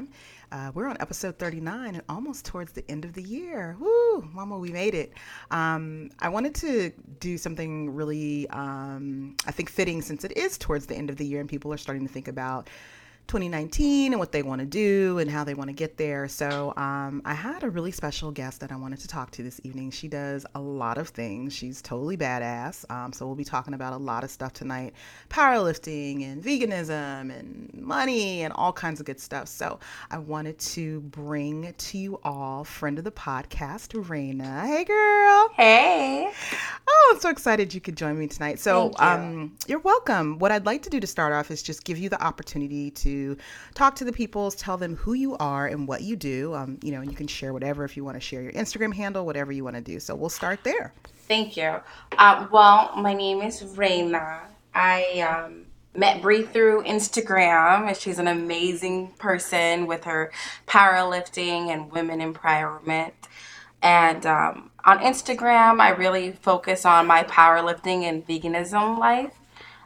time. Uh, we're on episode 39 and almost towards the end of the year. Woo, mama, we made it. Um, I wanted to do something really, um, I think, fitting since it is towards the end of the year and people are starting to think about 2019 and what they want to do and how they want to get there. So um, I had a really special guest that I wanted to talk to this evening. She does a lot of things. She's totally badass. Um, so we'll be talking about a lot of stuff tonight: powerlifting and veganism and money and all kinds of good stuff. So I wanted to bring to you all friend of the podcast, Reina. Hey, girl. Hey. Oh, I'm so excited you could join me tonight. So you. um, you're welcome. What I'd like to do to start off is just give you the opportunity to talk to the people, tell them who you are and what you do. Um, you know, and you can share whatever if you want to share your Instagram handle, whatever you want to do. So we'll start there. Thank you. Uh, well, my name is Reina. I um, met Bri through Instagram, and she's an amazing person with her powerlifting and women empowerment. And um, on Instagram, I really focus on my powerlifting and veganism life.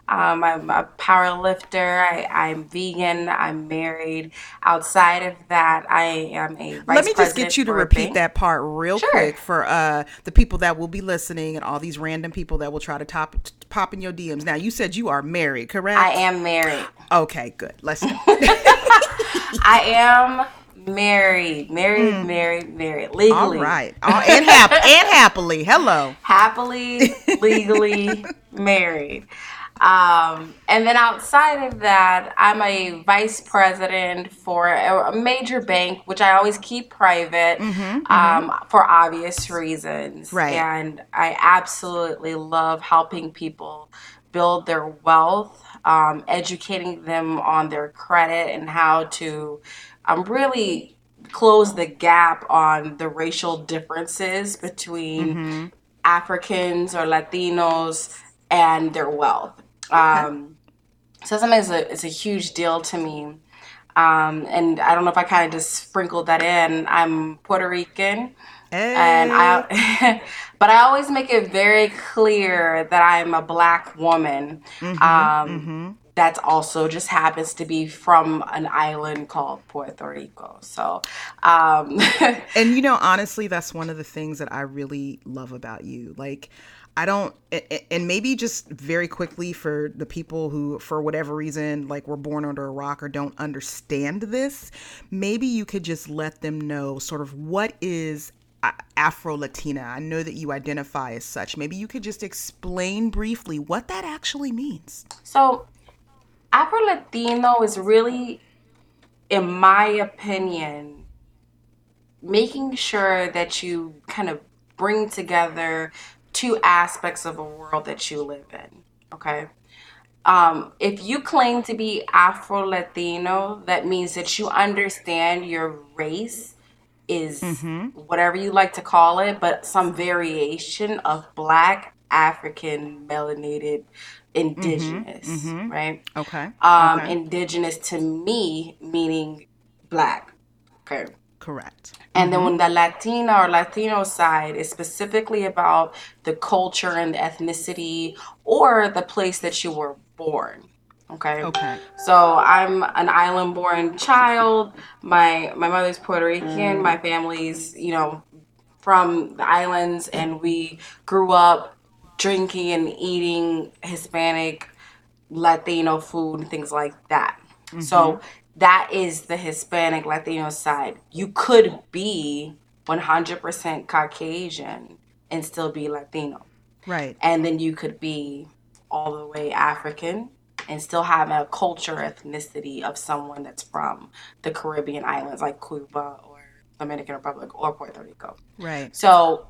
Um, I'm a power lifter. I, am vegan. I'm married. Outside of that, I am a Let me just get you to repeat that part real sure. quick for uh, the people that will be listening and all these random people that will try to top pop in your DMs. Now, you said you are married, correct? I am married. Okay, good. Let's go. I am married, married, mm. married, married, legally. All right, and, hap- and happily. Hello. Happily, legally married. Um, and then outside of that, I'm a vice president for a, a major bank, which I always keep private mm-hmm, um, mm-hmm. for obvious reasons. Right. And I absolutely love helping people build their wealth, um, educating them on their credit and how to um, really close the gap on the racial differences between mm-hmm. Africans or Latinos and their wealth. Um, so something is a, it's a huge deal to me. Um, and I don't know if I kind of just sprinkled that in. I'm Puerto Rican. Hey. And I, but I always make it very clear that I'm a black woman. Mm-hmm, um, mm-hmm. That also just happens to be from an island called Puerto Rico. So, um, and you know, honestly, that's one of the things that I really love about you. Like, I don't, and maybe just very quickly for the people who, for whatever reason, like were born under a rock or don't understand this, maybe you could just let them know sort of what is uh, Afro Latina. I know that you identify as such. Maybe you could just explain briefly what that actually means. So, Afro Latino is really, in my opinion, making sure that you kind of bring together two aspects of a world that you live in. Okay. Um, if you claim to be Afro Latino, that means that you understand your race is mm-hmm. whatever you like to call it, but some variation of Black, African, melanated, indigenous, mm-hmm. Mm-hmm. right? Okay. Um, okay. Indigenous to me meaning Black. Okay. Correct. And then when the Latina or Latino side is specifically about the culture and the ethnicity or the place that you were born. Okay. Okay. So I'm an island born child. My my mother's Puerto Rican. Mm. My family's, you know, from the islands and we grew up drinking and eating Hispanic Latino food and things like that. Mm-hmm. So that is the Hispanic Latino side. You could be 100% Caucasian and still be Latino. Right. And then you could be all the way African and still have a culture ethnicity of someone that's from the Caribbean islands like Cuba or Dominican Republic or Puerto Rico. Right. So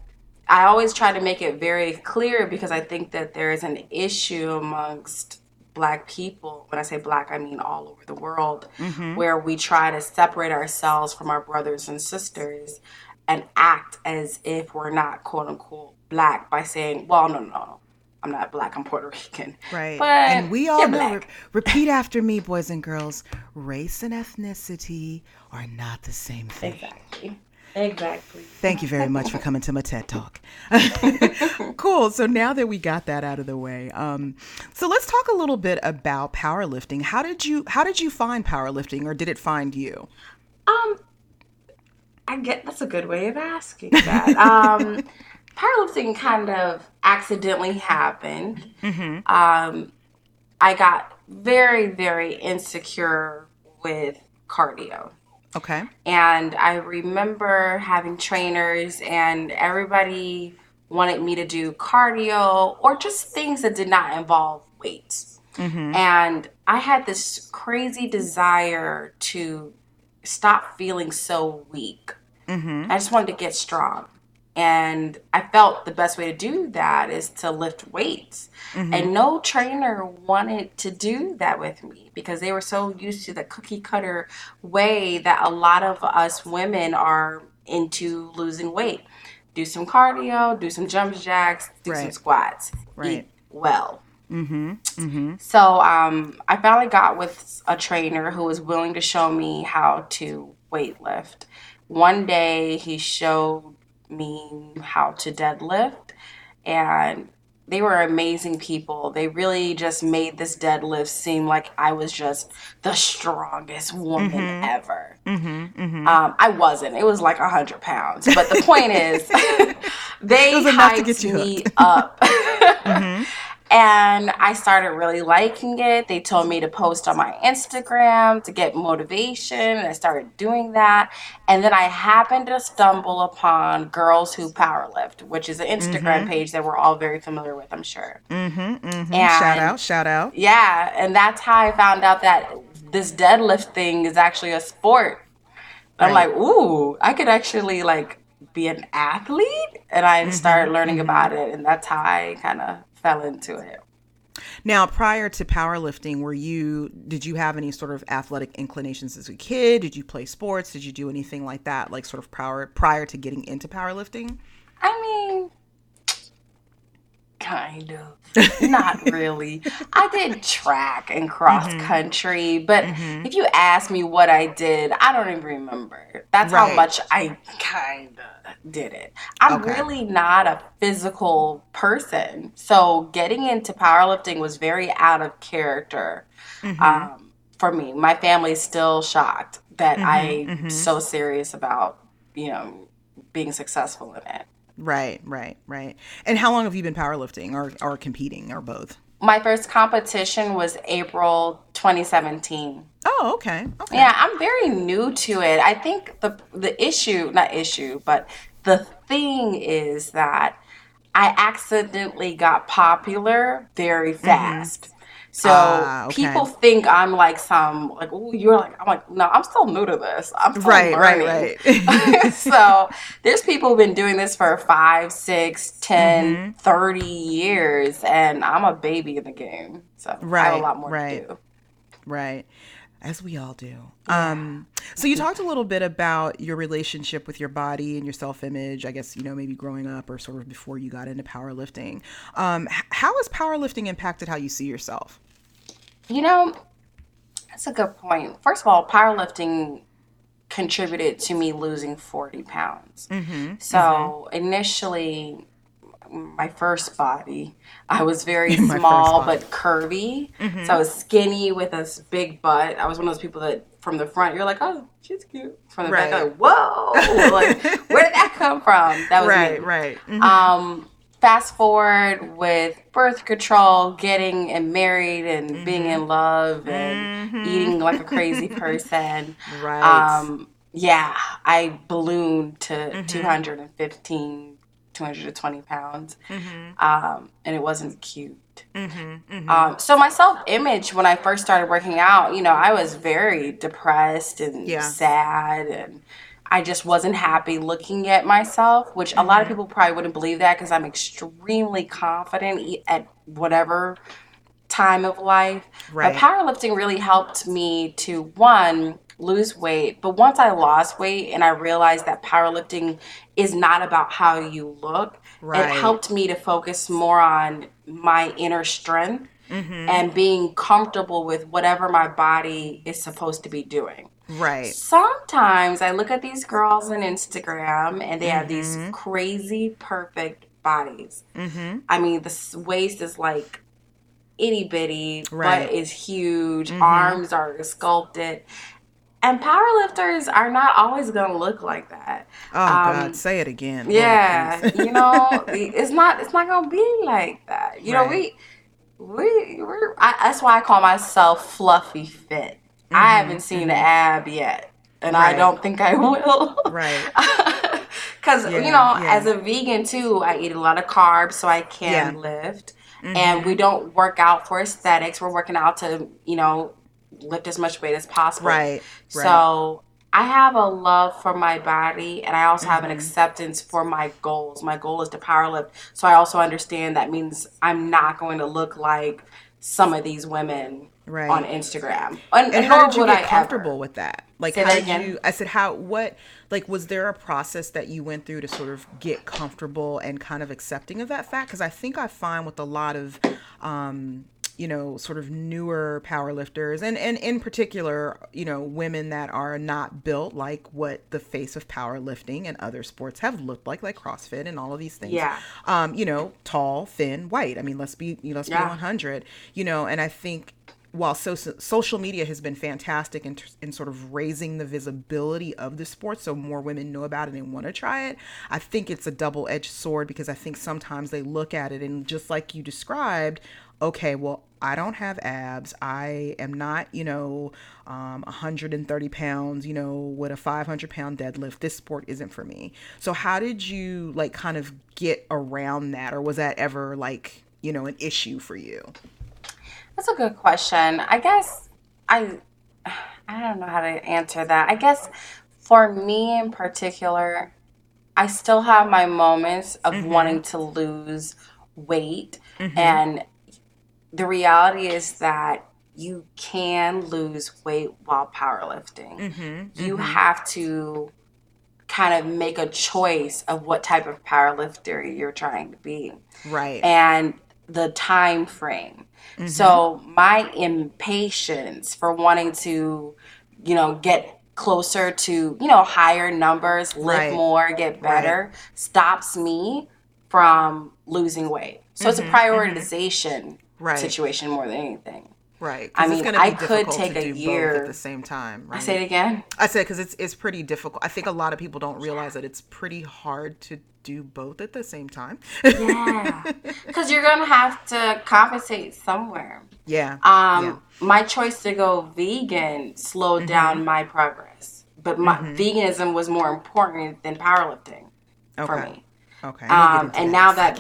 I always try to make it very clear because I think that there is an issue amongst black people when i say black i mean all over the world mm-hmm. where we try to separate ourselves from our brothers and sisters and act as if we're not quote unquote black by saying well no no no i'm not black i'm puerto rican. Right. But and we all know re- repeat after me boys and girls race and ethnicity are not the same thing. Exactly Exactly. Thank you very much for coming to my TED Talk. cool. So now that we got that out of the way, um, so let's talk a little bit about powerlifting. How did you How did you find powerlifting, or did it find you? Um, I get that's a good way of asking that. um, powerlifting kind of accidentally happened. Mm-hmm. Um, I got very, very insecure with cardio. Okay. And I remember having trainers, and everybody wanted me to do cardio or just things that did not involve weights. Mm-hmm. And I had this crazy desire to stop feeling so weak. Mm-hmm. I just wanted to get strong. And I felt the best way to do that is to lift weights. And mm-hmm. no trainer wanted to do that with me because they were so used to the cookie cutter way that a lot of us women are into losing weight. Do some cardio, do some jump jacks, do some Right. squats, Right. eat well. Mm-hmm. Mm-hmm. So um, I finally got with a trainer who was willing to show me how to weight lift. One day he showed me how to deadlift, and they were amazing people. They really just made this deadlift seem like I was just the strongest woman mm-hmm. ever. Mm-hmm. Mm-hmm. Um, I wasn't. It was like a hundred pounds. But the point is, they was enough to hyped me up. And I started really liking it. They told me to post on my Instagram to get motivation. And I started doing that. And then I happened to stumble upon Girls Who Powerlift, which is an Instagram mm-hmm. page that we're all very familiar with, I'm sure. Mm-hmm. mm-hmm. And shout out! Shout out! yeah, and that's how I found out that this deadlift thing is actually a sport. I'm like, ooh, I could actually like be an athlete, and I started mm-hmm, learning about it, and that's how I kind of fell into it. Now, prior to powerlifting, were you did you have any sort of athletic inclinations as a kid? Did you play sports? Did you do anything like that, like sort of prior prior to getting into powerlifting? I mean, kind of. Not really. I did track and cross Mm-hmm. country, but if you ask me what I did, I don't even remember. That's how much I kind of did it. I'm Okay. really not a physical person. So getting into powerlifting was very out of character Mm-hmm. um, for me. My family's still shocked that Mm-hmm, I'm so serious about, you know, being successful in it. Right, right, right. And how long have you been powerlifting or or competing or both? My first competition was April 2017. Oh, okay. Okay. Yeah, I'm very new to it. I think the the issue, not issue, but the thing is that I accidentally got popular very mm-hmm. fast. So Ah, okay. people think I'm like some like oh you're like I'm like no I'm still new to this I'm still Right, right, learning. right. so there's people who've been doing this for five, six, 10, Mm-hmm. 30 years, and I'm a baby in the game. So I have a lot more right. to do. Right. As we all do. Um, so you talked a little bit about your relationship with your body and your self-image. I guess you know maybe growing up or sort of before you got into powerlifting. Um, how has powerlifting impacted how you see yourself? You know, that's a good point. First of all, powerlifting contributed to me losing 40 pounds. Mm-hmm. So initially, my first body, I was very small but curvy. Mm-hmm. So I was skinny with a big butt. I was one of those people that from the front, you're like, oh, she's cute. From the back, Right. you're like, whoa, like, where did that come from? That was Right, me. right. Mhm. Um, fast forward with birth control, getting and married and being in love and eating like a crazy person. Right. Um, yeah, I ballooned to 215, 220 pounds. Um, and it wasn't cute. Um, so my self image when I first started working out, you know, I was very depressed and Yeah. sad and I just wasn't happy looking at myself, which a lot of people probably wouldn't believe that because I'm extremely confident at whatever time of life. Right. But powerlifting really helped me to one lose weight, but once I lost weight and I realized that powerlifting is not about how you look, Right. it helped me to focus more on my inner strength Mm-hmm. and being comfortable with whatever my body is supposed to be doing. Right. Sometimes I look at these girls on Instagram and they have these Mm-hmm. crazy perfect bodies. Mm-hmm. I mean, the waist is like itty bitty, Right. butt is huge, Mhm. arms are sculpted. And powerlifters are not always going to look like that. Oh Um, God, say it again. Yeah, you know, it's not it's not gonna be like that. You know, we we we're I, that's why I call myself fluffy fit. I haven't seen an ab yet, and I Mm-hmm. Don't think I will. right. Because Yeah, you know, yeah. as a vegan too, I eat a lot of carbs so I can Yeah. Mm-hmm. lift. And we don't work out for aesthetics. We're working out to you know lift as much weight as possible. Right. Right. So I have a love for my body and I also have an Mm-hmm. acceptance for my goals. My goal is to powerlift. So I also understand that means I'm not going to look like some of these women Right. on Instagram. And, and how did you get I ever. comfortable with that like Say how that did you i said how what like was there a process that you went through to sort of get comfortable and kind of accepting of that fact because i think i find with a lot of um you know sort of newer power lifters and and in particular you know women that are not built like what the face of powerlifting and other sports have looked like like crossfit and all of these things Yeah. um you know tall thin white i mean let's be let's be 100 you know and i think while so, social media has been fantastic in, in sort of raising the visibility of the sport so more women know about it and want to try it i think it's a double-edged sword because i think sometimes they look at it and just like you described okay well i don't have abs i am not you know um, 130 pounds you know with a 500 pound deadlift this sport isn't for me. So how did you like kind of get around that or was that ever like you know an issue for you That's a good question. I guess I I don't know how to answer that. I guess for me in particular, I still have my moments of Mm-hmm. wanting to lose weight and the reality is that you can lose weight while powerlifting. Mm-hmm. You have to kind of make a choice of what type of powerlifter you're trying to be right and the time frame. Mm-hmm. So my impatience for wanting to, you know, get closer to, you know, higher numbers, lift Right. more, get better, stops me from losing weight. So it's a mm-hmm. Mm-hmm. prioritization Right. situation more than anything. Right. I mean, gonna I could take a year- at the same time. Right? I say it again. I said because it's it's pretty difficult. I think a lot of people don't realize that it's pretty hard to do both at the same time. Yeah. Because you're going to have to compensate somewhere. yeah. Um, my choice to go vegan slowed down my progress, but my veganism was more important than powerlifting for me. Okay. Um, and in now that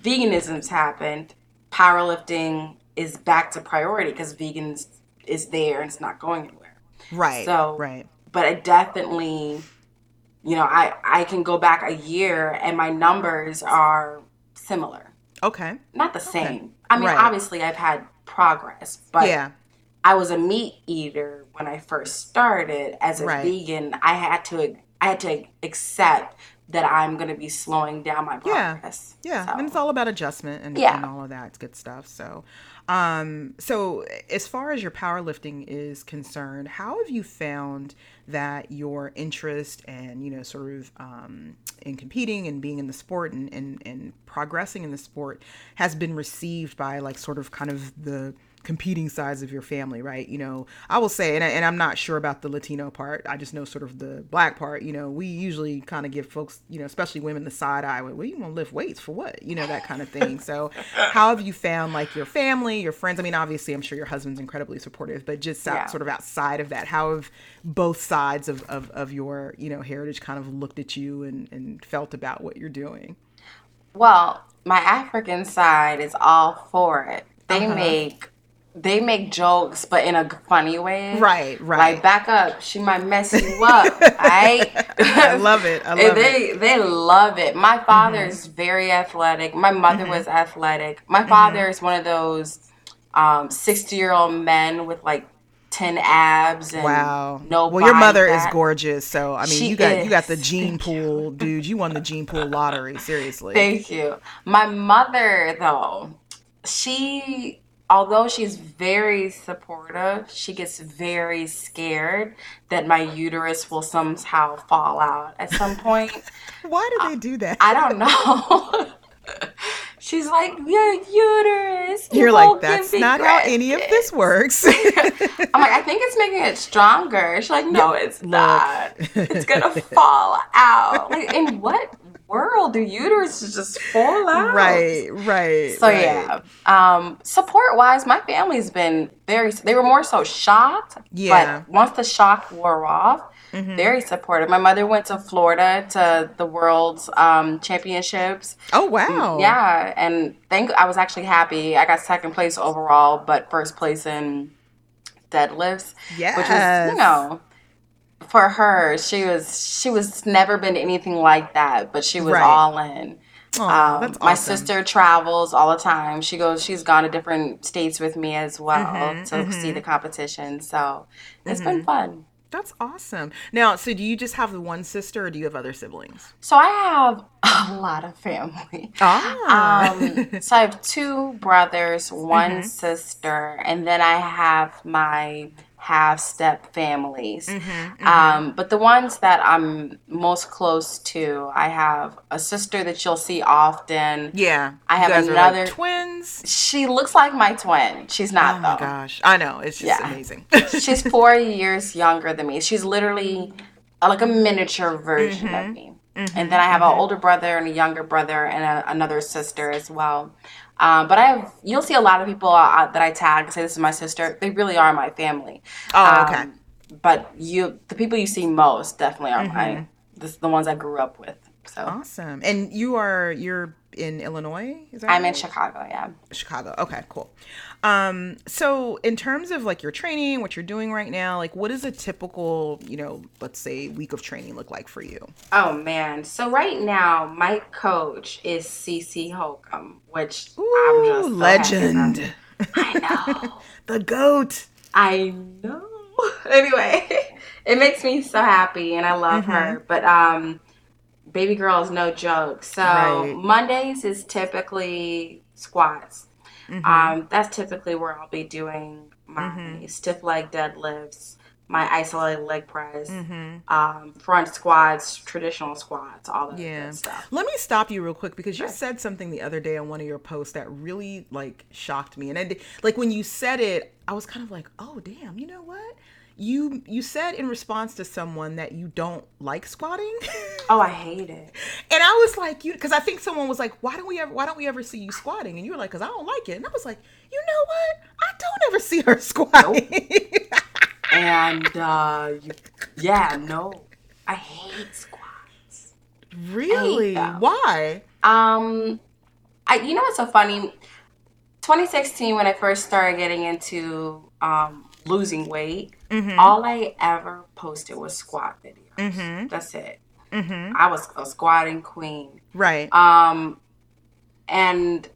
veganism's happened, powerlifting is back to priority because vegans is there and it's not going anywhere. right. so- right. But I definitely, you know, I I can go back a year and my numbers are similar, Okay. not the same. I mean, Right. obviously I've had progress, but yeah. I was a meat eater when I first started. As a Right. vegan, I had to I had to accept that I'm going to be slowing down my Yeah. progress. Yeah, So, and it's all about adjustment and, Yeah. and all of that. It's good stuff. So, um, so as far as your powerlifting is concerned, how have you found that your interest and you know sort of um, in competing and being in the sport and, and and progressing in the sport has been received by like sort of kind of the competing sides of your family, right? You know, I will say, and, I, and I'm not sure about the Latino part. I just know sort of the black part. You know, we usually kind of give folks, you know, especially women, the side eye. Well, you want to lift weights for what? You know, that kind of thing. So, how have you found like your family, your friends? I mean, obviously, I'm sure your husband's incredibly supportive, but just out, Yeah. sort of outside of that, how have both sides of, of, of your, you know, heritage kind of looked at you and, and felt about what you're doing? well, my African side is all for it. They Uh-huh. make they make jokes, but in a funny way. Right, right. Like back up, she might mess you up. right? I love it. I love it. Mm-hmm. they they love it. My father is very athletic. My mother was athletic. My father is one of those um, sixty year old men with like ten abs and Wow. no. well, your mother is gorgeous, so I mean, She you got you got the is. gene pool, dude. You won the gene pool lottery. Seriously. Thank you. My mother though, she although she's very supportive, she gets very scared that my uterus will somehow fall out at some point. Why do uh, they do that? I don't know. She's like, your uterus. you You're like, that's not how any of this works. I'm like, I think it's making it stronger. She's like, no, it's not. It's gonna fall out. Like, in what world do uteruses just fall out? right, right. So right. yeah, um, support wise, my family's been very. They were more so shocked. Yeah. But once the shock wore off, Mm-hmm. very supportive. My mother went to Florida to the World's um, Championships. Oh wow. Yeah, and thank. I was actually happy. I got second place overall, but first place in deadlifts. Yeah, Which was, you know, for her, she was she was never been anything like that, but she was Right. all in. Aw, Um, that's my sister travels all the time. She goes. She's gone to different states with me as well Mm-hmm, to see the competition. So it's been fun. That's awesome. Now, so do you just have the one sister, or do you have other siblings? So I have a lot of family. Ah. Um, so I have two brothers, one Mm-hmm. sister, and then I have my half step families. Mm-hmm, Um, but the ones that I'm most close to, I have a sister that you'll see often. yeah. I have you guys Are another- like twins. She looks like my twin. She's not Oh my though. gosh. I know. It's just Yeah. amazing. She's four years younger than me. She's literally uh, like a miniature version Mm-hmm. of me. And then I have an older brother and a younger brother and a, another sister as well. Um, but I have, you'll see a lot of people uh, that I tag and say this is my sister. They really are my family. Oh, okay. Um, but you, the people you see most definitely are Mm-hmm. my, the, the ones I grew up with. So awesome. And you are you're in Illinois? Is that I'm in? Chicago. Yeah. Chicago. Okay, cool. Um, so in terms of like your training, what you're doing right now, like what does a typical, you know, let's say week of training look like for you? Oh man. So right now, my coach is CC Holcomb, which I'm just so legend. I know. The goat. I know. anyway, it makes me so happy and I love her. But um baby girl is no joke. So Right. Mondays is typically squats. Um that's typically where I'll be doing my stiff leg deadlifts, my isolated leg press, um, front squats, traditional squats, all that Yeah. good stuff. Let me stop you real quick because you said something the other day on one of your posts that really like shocked me. And I did, like when you said it, I was kind of like, "Oh, damn, you know what?" You you said in response to someone that you don't like squatting. Oh, I hate it. And I was like, you, because I think someone was like, why don't we ever, why don't we ever see you squatting? And you were like, because I don't like it. And I was like, you know what? I don't ever see her squatting. And uh, you, yeah, no, I hate squats. really? them. Why? Um, I you know what's so funny? 2016 when I first started getting into um losing weight, all I ever posted was squat videos. That's it. I was a squatting queen. Right. Um, and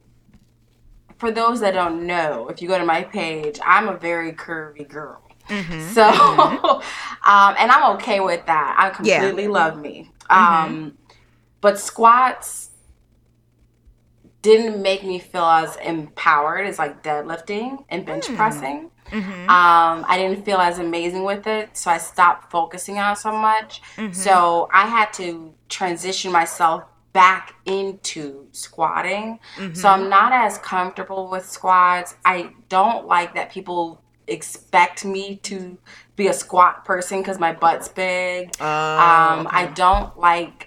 for those that don't know, if you go to my page, I'm a very curvy girl. So, um, and I'm okay with that. I Yeah. completely love me. Um, but squats didn't make me feel as empowered as like deadlifting and bench pressing. Um, I didn't feel as amazing with it, so I stopped focusing on it so much. So I had to transition myself back into squatting. So I'm not as comfortable with squats. I don't like that people expect me to be a squat person because my butt's big. Oh, Um, I don't like.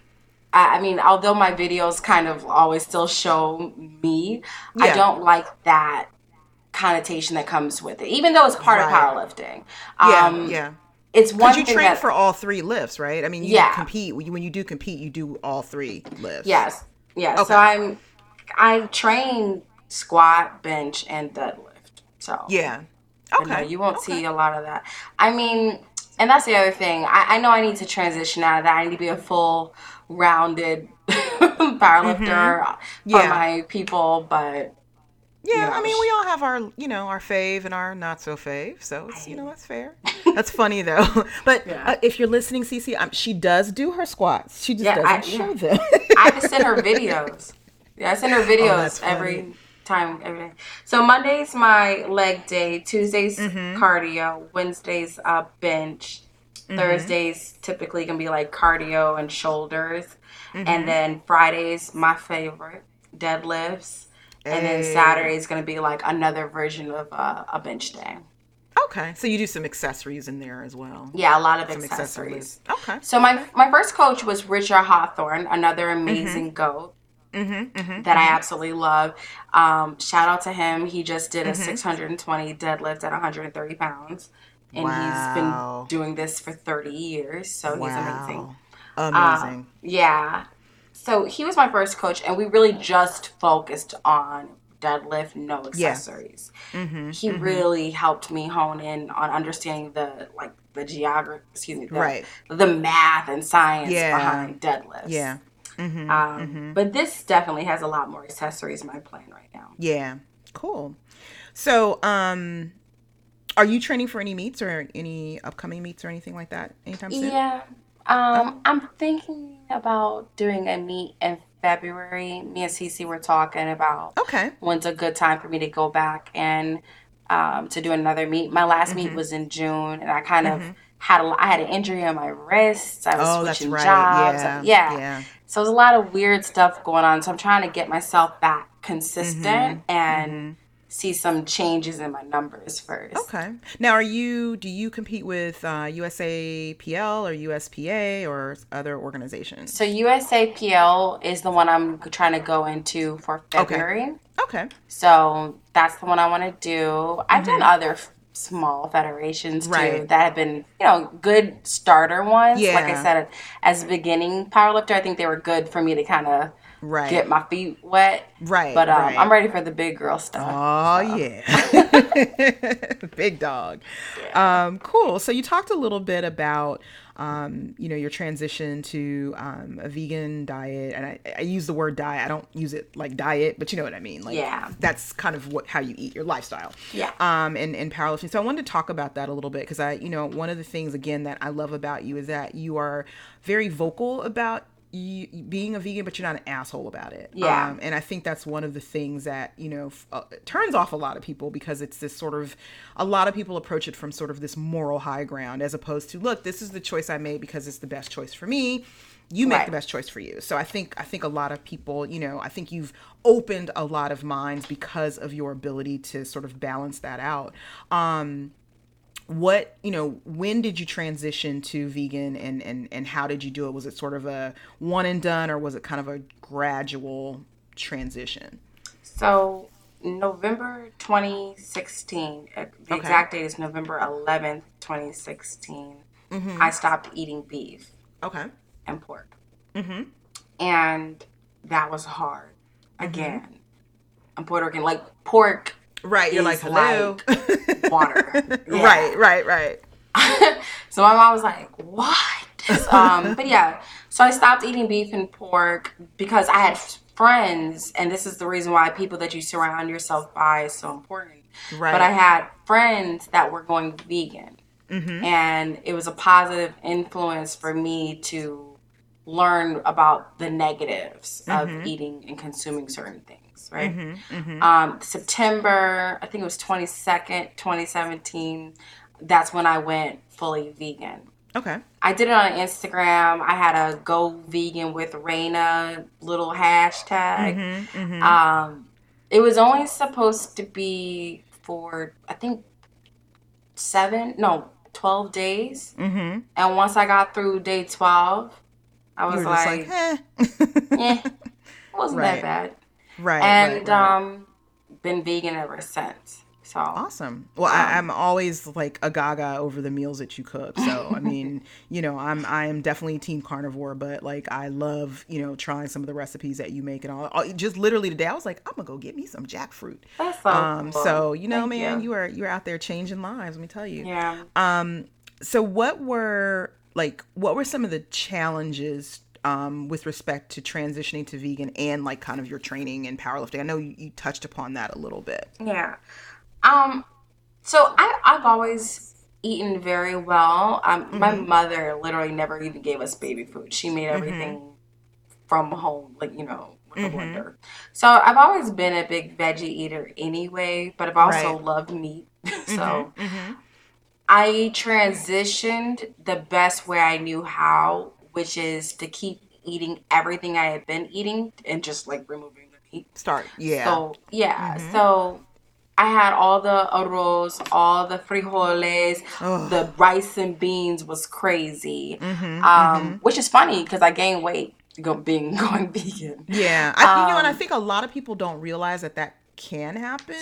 I I mean, although my videos kind of always still show me, I don't like that connotation that comes with it. Even though it's part Right. of powerlifting, yeah, um, yeah. it's one Because you train that for all three lifts, right? I mean, you Yeah. compete. When you, when you do compete, you do all three lifts. yes, yes. Okay. So I'm I train squat, bench, and deadlift. So Yeah. Okay. no, you won't see a lot of that. I mean, and that's the other thing. I, I know I need to transition out of that. I need to be a full rounded powerlifter for Mm-hmm. Yeah. my people, but Yeah, know, I mean, we all have our, you know, our fave and our not so fave. So it's, you know, that's fair. That's funny though. But Yeah. uh, if you're listening, CC, um, she does do her squats. She just Yeah, doesn't I- show yeah. them. I send her videos. Yeah, I send her videos Oh, that's funny. every time every day. So Monday's my leg day. Tuesday's cardio. Wednesday's uh, bench. Thursdays typically gonna be like cardio and shoulders, and then Fridays my favorite deadlifts, and then Saturday is gonna be like another version of uh, a bench day. Okay, so you do some accessories in there as well. Yeah, a lot of Some accessories. Okay. So my my first coach was Richard Hawthorne, another amazing goat Mm-hmm, that I absolutely love. Um, shout out to him. He just did a 620 deadlift at 130 pounds, and Wow. he's been doing this for 30 years. So he's amazing. Wow. Amazing. Yeah. So he was my first coach, and we really just focused on deadlift, no accessories. mm-hmm. He really helped me hone in on understanding the like the geography, excuse me, the, Right. the math and science Yeah. behind deadlifts. Yeah. Mm-hmm. Um, But this definitely has a lot more accessories in my plan right now. Yeah. Cool. So, um, are you training for any meets or any upcoming meets or anything like that anytime soon? Yeah. Um, I'm thinking about doing a meet in February. Me and CC were talking about Okay. when's a good time for me to go back and um, to do another meet. My last Mm-hmm. meet was in June, and I kind of had a, I had an injury on my wrist. I was Oh, switching right. jobs. Yeah. yeah. Yeah. So there's a lot of weird stuff going on. So I'm trying to get myself back consistent Mm-hmm. and see some changes in my numbers first. Okay. Now, are you? Do you compete with uh, USAPL or USPA or other organizations? So USAPL is the one I'm trying to go into for February. Okay. okay. So that's the one I want to do. I've done other f- small federations too Mm-hmm. Right. that have been, you know, good starter ones. Yeah. Like I said, as a beginning powerlifter, I think they were good for me to kind of Right. get my feet wet. Right. But um, right. I'm ready for the big girl stuff. Oh yeah, big dog. Um, cool. So you talked a little bit about, um, you know, your transition to um, a vegan diet, and I, I use the word diet. I don't use it like diet, but you know what I mean. Like, Yeah. that's kind of what how you eat your lifestyle. Yeah. Um, and and powerlifting. So I wanted to talk about that a little bit because I, you know, one of the things again that I love about you is that you are very vocal about you being a vegan, but you're not an asshole about it. Yeah. Um, and I think that's one of the things that you know f- uh, turns off a lot of people because it's this sort of a lot of people approach it from sort of this moral high ground as opposed to look, this is the choice I made because it's the best choice for me. You make Right. the best choice for you. So I think I think a lot of people, you know, I think you've opened a lot of minds because of your ability to sort of balance that out. Um, what you know when did you transition to vegan and and and how did you do it was it sort of a one and done or was it kind of a gradual transition So November 2016, uh, the Okay. exact date is November 11th, 2016. Mm-hmm. I stopped eating beef okay and pork. Mm-hmm. And that was hard. Again, I'm Puerto Rican. Like pork right you're like hello like water. Yeah. right right right So my mom was like, "What?" um, but yeah, so I stopped eating beef and pork because I had friends, and this is the reason why people that you surround yourself by is so important. Right. But I had friends that were going vegan, Mm-hmm. and it was a positive influence for me to learn about the negatives Mm-hmm. of eating and consuming certain things. Right. Um, September, I think it was twenty second, twenty seventeen. That's when I went fully vegan. okay I did it on Instagram. I had a go vegan with Reina little hashtag. Mm-hmm, Um, it was only supposed to be for I think seven, no, twelve days. mm-hmm And once I got through day twelve, I was like, like, eh. eh, it wasn't Right. that bad. Right And right, right. um, been vegan ever since. So Awesome. Well, I, I'm always like a gaga over the meals that you cook. So I mean, you know, I'm I am definitely team carnivore, but like I love you know trying some of the recipes that you make and all. all- Just literally today, I was like, I'm gonna go get me some jackfruit. that's so Um, cool. so you know, Thank man, you. you are you're out there changing lives. Let me tell you. yeah. Um, so what were like what were some of the challenges um, with respect to transitioning to vegan and like kind of your training and powerlifting? I know you, you touched upon that a little bit. Yeah. Um. So I I've always eaten very well. Um. My Mm-hmm. mother literally never even gave us baby food. She made everything from home, like you know, with a blender. So I've always been a big veggie eater anyway, but I've also Right. loved meat. so I transitioned the best way I knew how, which is to keep eating everything I had been eating and just like removing the meat. Start. Yeah. So yeah, so I had all the arroz, all the frijoles, the rice and beans was crazy, um, which is funny because I gained weight go, being going vegan. Yeah, I think you know, and I Um, think a lot of people don't realize that that can happen.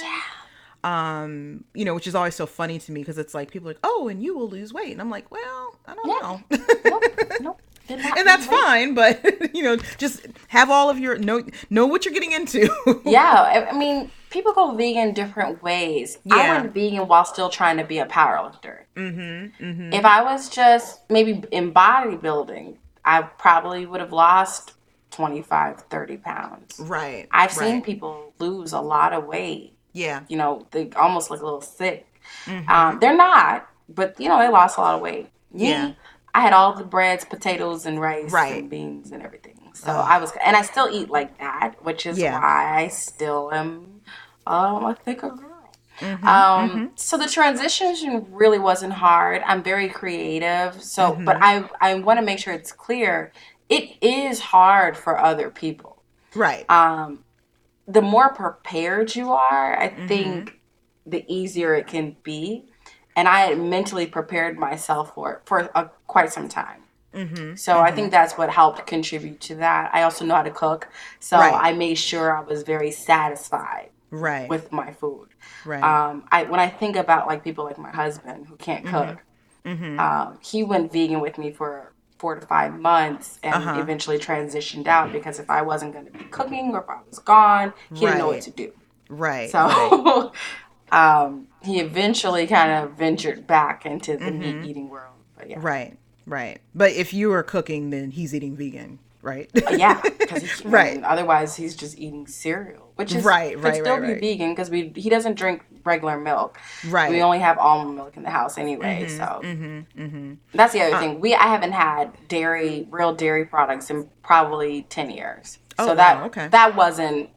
Um, you know, which is always so funny to me because it's like people are like, oh, and you will lose weight, and I'm like, well, I don't Yeah. know, Nope, nope, and that's weight. fine, but you know, just have all of your know know what you're getting into. Yeah, I- mean, people go vegan different ways. yeah. I went vegan while still trying to be a powerlifter. Mm-hmm, If I was just maybe in bodybuilding, I probably would have lost 25, 30 pounds. right. I've seen people lose a lot of weight. Yeah. You know, they almost look a little sick. Mm-hmm. Um, they're not, but you know, they lost a lot of weight. Yeah. I had all the breads, potatoes, and rice, Right. and beans, and everything. So I was, and I still eat like that, which is Yeah. why I still am um, a thicker girl. Mm-hmm, um, So the transition really wasn't hard. I'm very creative. So, Mm-hmm. but I I want to make sure it's clear. It is hard for other people Right. um, the more prepared you are, I Mm-hmm. think the easier it can be. And I had mentally prepared myself for it for uh, quite some time. Mm-hmm. So I think that's what helped contribute to that. I also know how to cook, so Right. I made sure I was very satisfied right. with my food. right. Um, I when I think about like people like my husband who can't Mm-hmm. cook, um, he went vegan with me for four to five months and Uh-huh. eventually transitioned out because if I wasn't going to be cooking or if I was gone, he didn't know what to do. right. So um, he eventually kind of ventured back into the meat eating world. But yeah. Right. Right. But if you are cooking, then he's eating vegan, right? Yeah, because Right. otherwise he's just eating cereal, which is Right, could right, still right, be right. vegan because we he doesn't drink regular milk. Right. Mm-hmm, We only have almond milk in the house anyway, so that's the other Uh, thing. We I haven't had dairy, real dairy products in probably ten years. Oh, so that wow, okay. that wasn't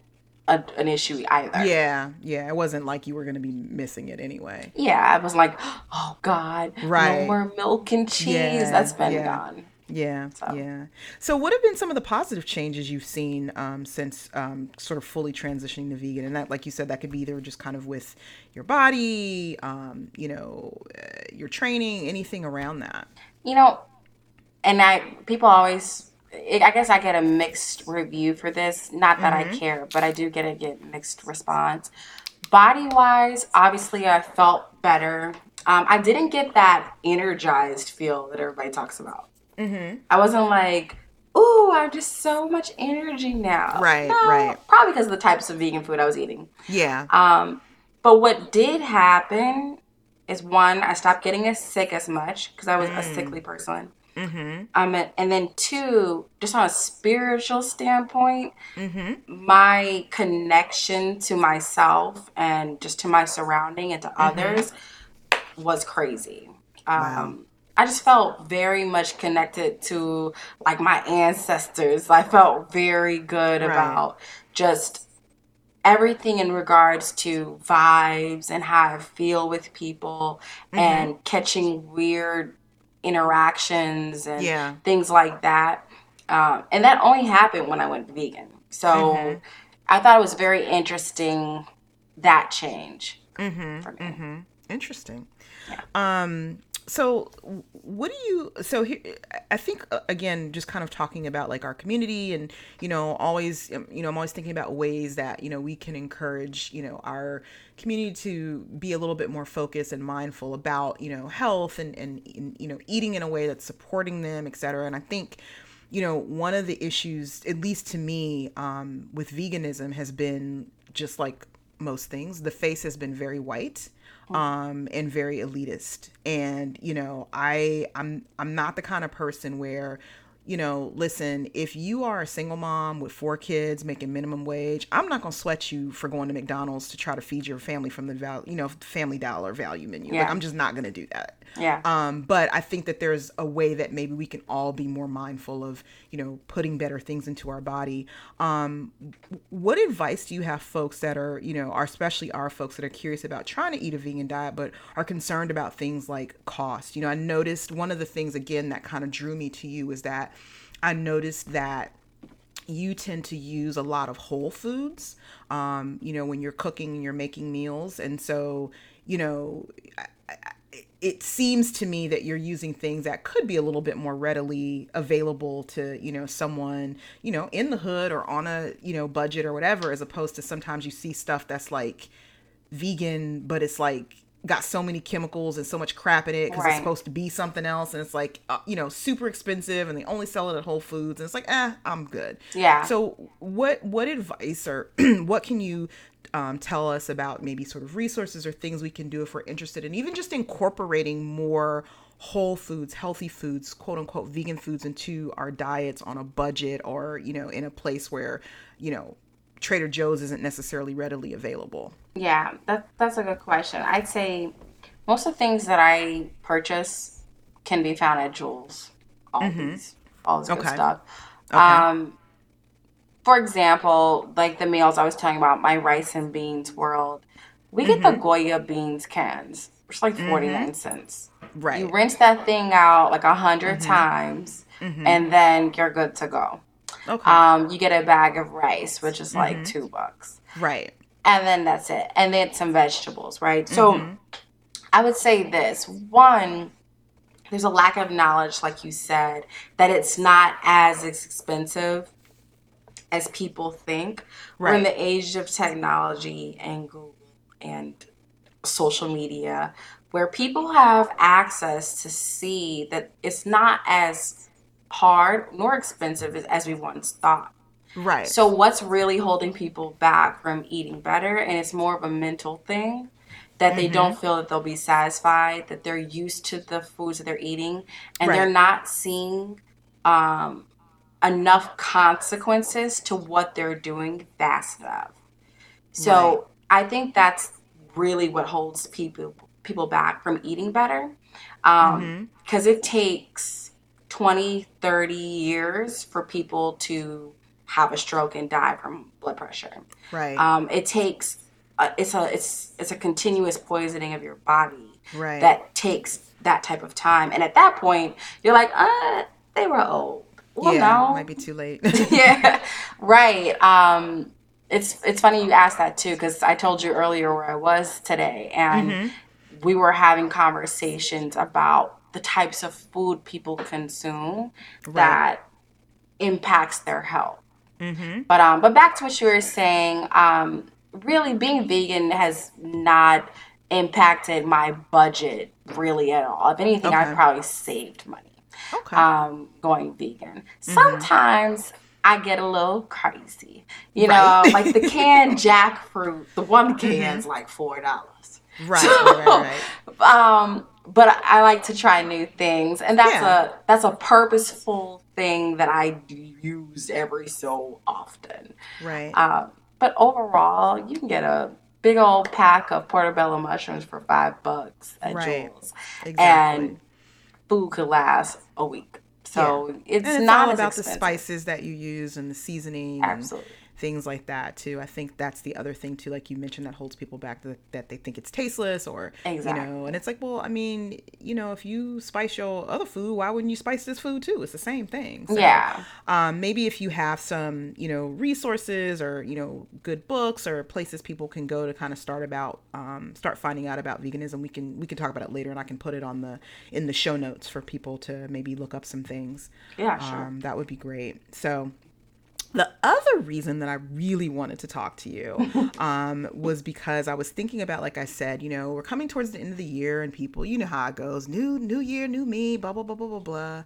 a, an issue either. yeah. Yeah. It wasn't like you were going to be missing it anyway. Yeah, I was like, oh God, Right. no more milk and cheese. Yeah, That's been yeah. gone. Yeah, yeah. So, what have been some of the positive changes you've seen um, since um, sort of fully transitioning to vegan? And that, like you said, that could be either just kind of with your body, um, you know, uh, your training, anything around that. You know, and I people always. I guess I get a mixed review for this. Not that Mm-hmm. I care, but I do get a get mixed response. Body wise, obviously, I felt better. Um, I didn't get that energized feel that everybody talks about. Mm-hmm. I wasn't like, "Ooh, I have just so much energy now." Right, No, right. Probably because of the types of vegan food I was eating. Yeah. Um, but what did happen is one, I stopped getting as sick as much because I was a sickly person. Mm-hmm. Um, and, then two, just on a spiritual standpoint, my connection to myself and just to my surrounding and to others was crazy. Um, I just felt very much connected to like my ancestors. I felt very good about just everything in regards to vibes and how I feel with people and catching weird interactions and Yeah. things like that. Um, and that only happened when I went vegan. So I thought it was very interesting that change for me. Interesting. Um, so what do you so here i think uh, again just kind of talking about like our community and you know always um, you know i'm always thinking about ways that you know we can encourage you know our community to be a little bit more focused and mindful about you know health and and, and you know eating in a way that's supporting them et cetera. And i think you know one of the issues at least to me um, with veganism has been just like most things. The face has been very white um and very elitist. And you know i i'm i'm not the kind of person where you know, listen, if you are a single mom with four kids making minimum wage, I'm not going to sweat you for going to McDonald's to try to feed your family from the value, you know, family dollar value menu. Yeah. Like, I'm just not going to do that. Yeah. Um, but I think that there's a way that maybe we can all be more mindful of, you know, putting better things into our body. Um, what advice do you have folks that are, you know, are especially our folks that are curious about trying to eat a vegan diet, but are concerned about things like cost? You know, I noticed one of the things again that kind of drew me to you is that I noticed that you tend to use a lot of whole foods, um, you know, when you're cooking and you're making meals. And so, you know, I, I, it seems to me that you're using things that could be a little bit more readily available to you know someone you know in the hood or on a you know budget or whatever as opposed to sometimes you see stuff that's like vegan but it's like got so many chemicals and so much crap in it because Right. it's supposed to be something else and it's like uh, you know super expensive and they only sell it at whole foods and it's like eh i'm good Yeah. so what what advice or what can you um, tell us about maybe sort of resources or things we can do if we're interested in even just incorporating more whole foods healthy foods quote unquote vegan foods into our diets on a budget or you know in a place where you know trader joe's isn't necessarily readily available Yeah, that, that's a good question. I'd say most of the things that I purchase can be found at Jules. All these, mm-hmm. all this good Okay. stuff. Um, for example, like the meals I was telling about, my rice and beans world, we get the mm-hmm. Goya beans cans. It's like mm-hmm. 49 cents. right You rinse that thing out like a 100 times, and then you're good to go. Okay. Um, you get a bag of rice, which is like two bucks. Right. And then that's it. And then some vegetables right? So i would say this. One there's a lack of knowledge like you said that it's not as expensive as people think. We're in the age of technology and google and social media where people have access to see that it's not as hard nor expensive as, we once thought. Right. So what's really holding people back from eating better? And it's more of a mental thing that they don't mm-hmm. feel that they'll be satisfied, that they're used to the foods that they're eating, and they're not seeing um, enough consequences to what they're doing fast enough. So I think that's really what holds people people back from eating better, um, mm-hmm. because it takes 20, 30 years for people to have a stroke and die from blood pressure. right Um, it takes uh, it's a it's it's a continuous poisoning of your body right that takes that type of time, and at that point, you're like, uh, they were old. Well, yeah no, might be too late yeah, right. Um, it's it's funny you asked that too because I told you earlier where I was today, and we were having conversations about the types of food people consume that impacts their health. But um, but back to what you were saying. Um, really, being vegan has not impacted my budget really at all. If anything, I've probably saved money okay um, going vegan. Sometimes I get a little crazy. You know, Right. like the canned jackfruit, the one can's like $4. right right right Um, but I, like to try new things, and that's Yeah. a that's a purposeful thing that I use every so often. right Um, but overall, you can get a big old pack of portobello mushrooms for five bucks at Right. Jules, exactly and food could last a week. So it's, and it's not about the spices that you use and the seasoning Absolutely. and things like that too. I think that's the other thing too like you mentioned that holds people back that, that they think it's tasteless or you know and it's like well i mean you know if you spice your other food why wouldn't you spice this food too? It's the same thing. So, Yeah. um, maybe if you have some you know resources or you know good books or places people can go to kind of start about um, start finding out about veganism we can we can talk about it later and i can put it on the in the show notes for people to maybe look up some things. Yeah, sure. um, that would be great. So the other reason that I really wanted to talk to you um, was because I was thinking about, like I said, you know, we're coming towards the end of the year, and people, you know how it goes, new new year, new me, blah blah blah blah blah blah.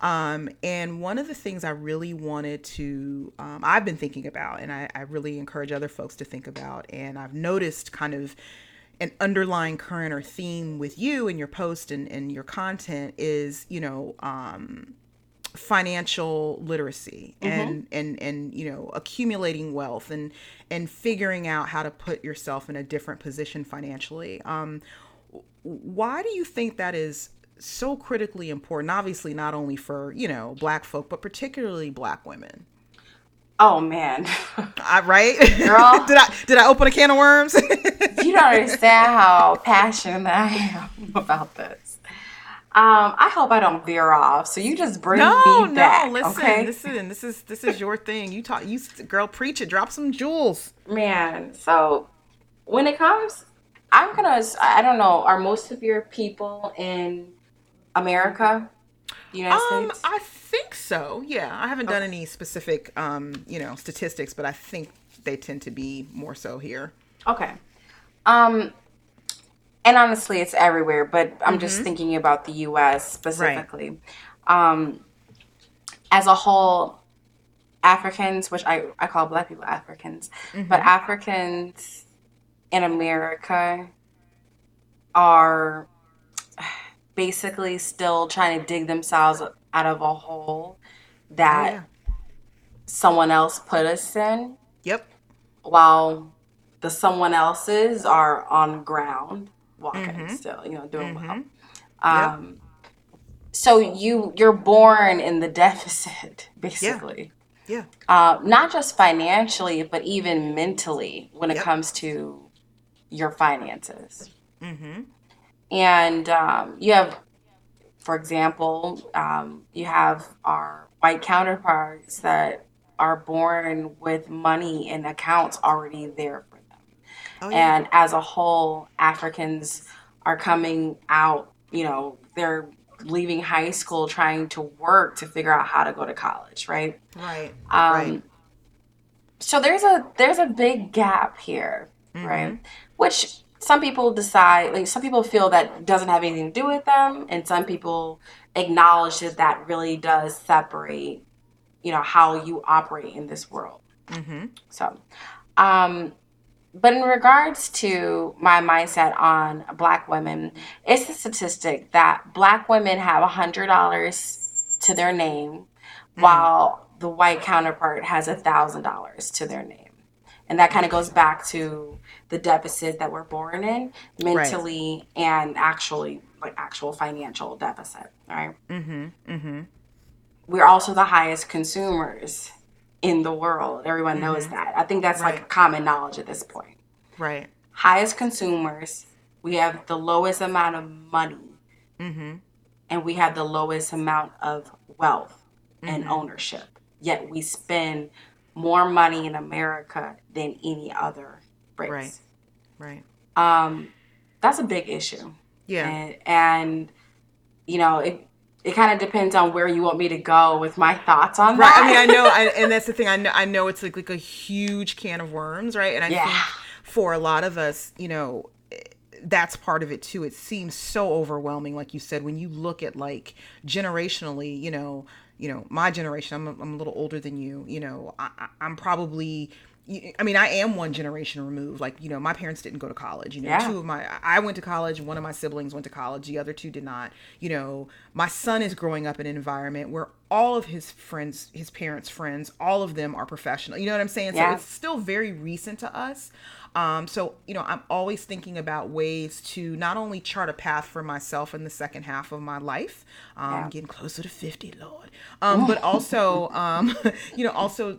Um, and one of the things I really wanted to, um, I've been thinking about, and I, I really encourage other folks to think about, and I've noticed kind of an underlying current or theme with you and your post and, and your content is, you know, um, financial literacy and and and you know accumulating wealth and and figuring out how to put yourself in a different position financially. Um why do you think that is so critically important? Obviously not only for you know black folk but particularly black women. Oh man, I, right? Girl. did i did i open a can of worms? You don't understand how passionate I am about this. Um, I hope I don't veer off. So you just bring no me no back, listen okay? listen this is this is your thing you talk you girl preach it drop some jewels Man, so when it comes, I'm gonna. I don't know. Are most of your people in America, the United Um, States? I think so. Yeah, I haven't done any specific, um, you know, statistics, but I think they tend to be more so here. Okay. Um, and honestly, it's everywhere, but I'm Mm-hmm. just thinking about the U.S. specifically. Um, as a whole, Africans, which I, I call Black people Africans, Mm-hmm. but Africans in America are basically still trying to dig themselves out of a hole that Oh, yeah. someone else put us in Yep. while the someone else's are on ground walking Mm-hmm. still you know doing well um so you you're born in the deficit basically Yeah. uh, not just financially but even mentally when it Yep. comes to your finances Mm-hmm. and um, you have for example um, you have our white counterparts that are born with money and accounts already there for Oh yeah. and as a whole africans are coming out you know they're leaving high school trying to work to figure out how to go to college right right. um, right. so there's a there's a big gap here right which some people decide like some people feel that doesn't have anything to do with them and some people acknowledge that that really does separate you know how you operate in this world Mm-hmm. so um but in regards to my mindset on black women, it's a statistic that black women have $100 to their name while the white counterpart has $1,000 to their name. And that kind of goes back to the deficit that we're born in mentally and actually like actual financial deficit, right? Mm-hmm. Mm-hmm. We're also the highest consumers in the world. Everyone knows that. I think that's like common knowledge at this point Right. highest consumers, we have the lowest amount of money, Mm-hmm. and we have the lowest amount of wealth and ownership. Yet we spend more money in America than any other race. Right. Right. Um, that's a big issue. Yeah. And, and you know, it it kind of depends on where you want me to go with my thoughts on Right. that. Right. I mean, I know, I, and that's the thing. I know, I know it's like like a huge can of worms, right? And I Yeah. think for a lot of us, you know, that's part of it too. It seems so overwhelming, like you said, when you look at like generationally, you know, you know, my generation. I'm a, I'm a little older than you. You know, I- I'm probably. I mean, I am one generation removed. Like, you know, my parents didn't go to college. You know, Yeah. two of my, I went to college. One of my siblings went to college. The other two did not. You know, my son is growing up in an environment where all of his friends, his parents' friends, all of them are professional. You know what I'm saying? Yeah. So it's still very recent to us. Um, so, you know, I'm always thinking about ways to not only chart a path for myself in the second half of my life, um, Yeah. getting closer to 50, Lord, um, but also, um, you know, also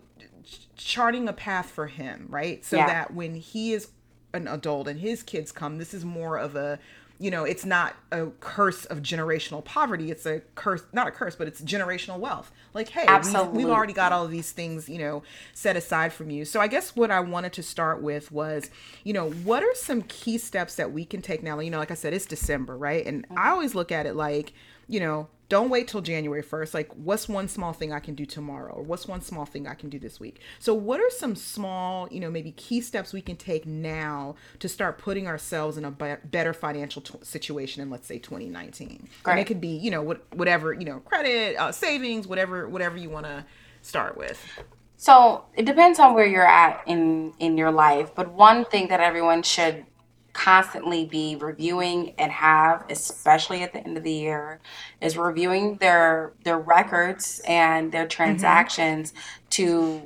charting a path for him, right? So Yeah. that when he is an adult and his kids come, this is more of a, you know, it's not a curse of generational poverty. It's a curse, not a curse, but it's generational wealth. Like, hey, we've, Absolutely. we've already got all of these things, you know, set aside from you. So I guess what I wanted to start with was, you know, what are some key steps that we can take now? You know, like I said, it's December, right? And I mm-hmm. always look at it like, you know, don't wait till January 1st. Like, what's one small thing I can do tomorrow? Or what's one small thing I can do this week? So, what are some small, you know, maybe key steps we can take now to start putting ourselves in a better financial t- situation in, let's say, 2019? And it could be, you know, what, whatever, you know, credit, uh, savings, whatever, whatever you want to start with. So it depends on where you're at in in your life, but one thing that everyone should constantly be reviewing and have, especially at the end of the year, is reviewing their their records and their mm-hmm. transactions to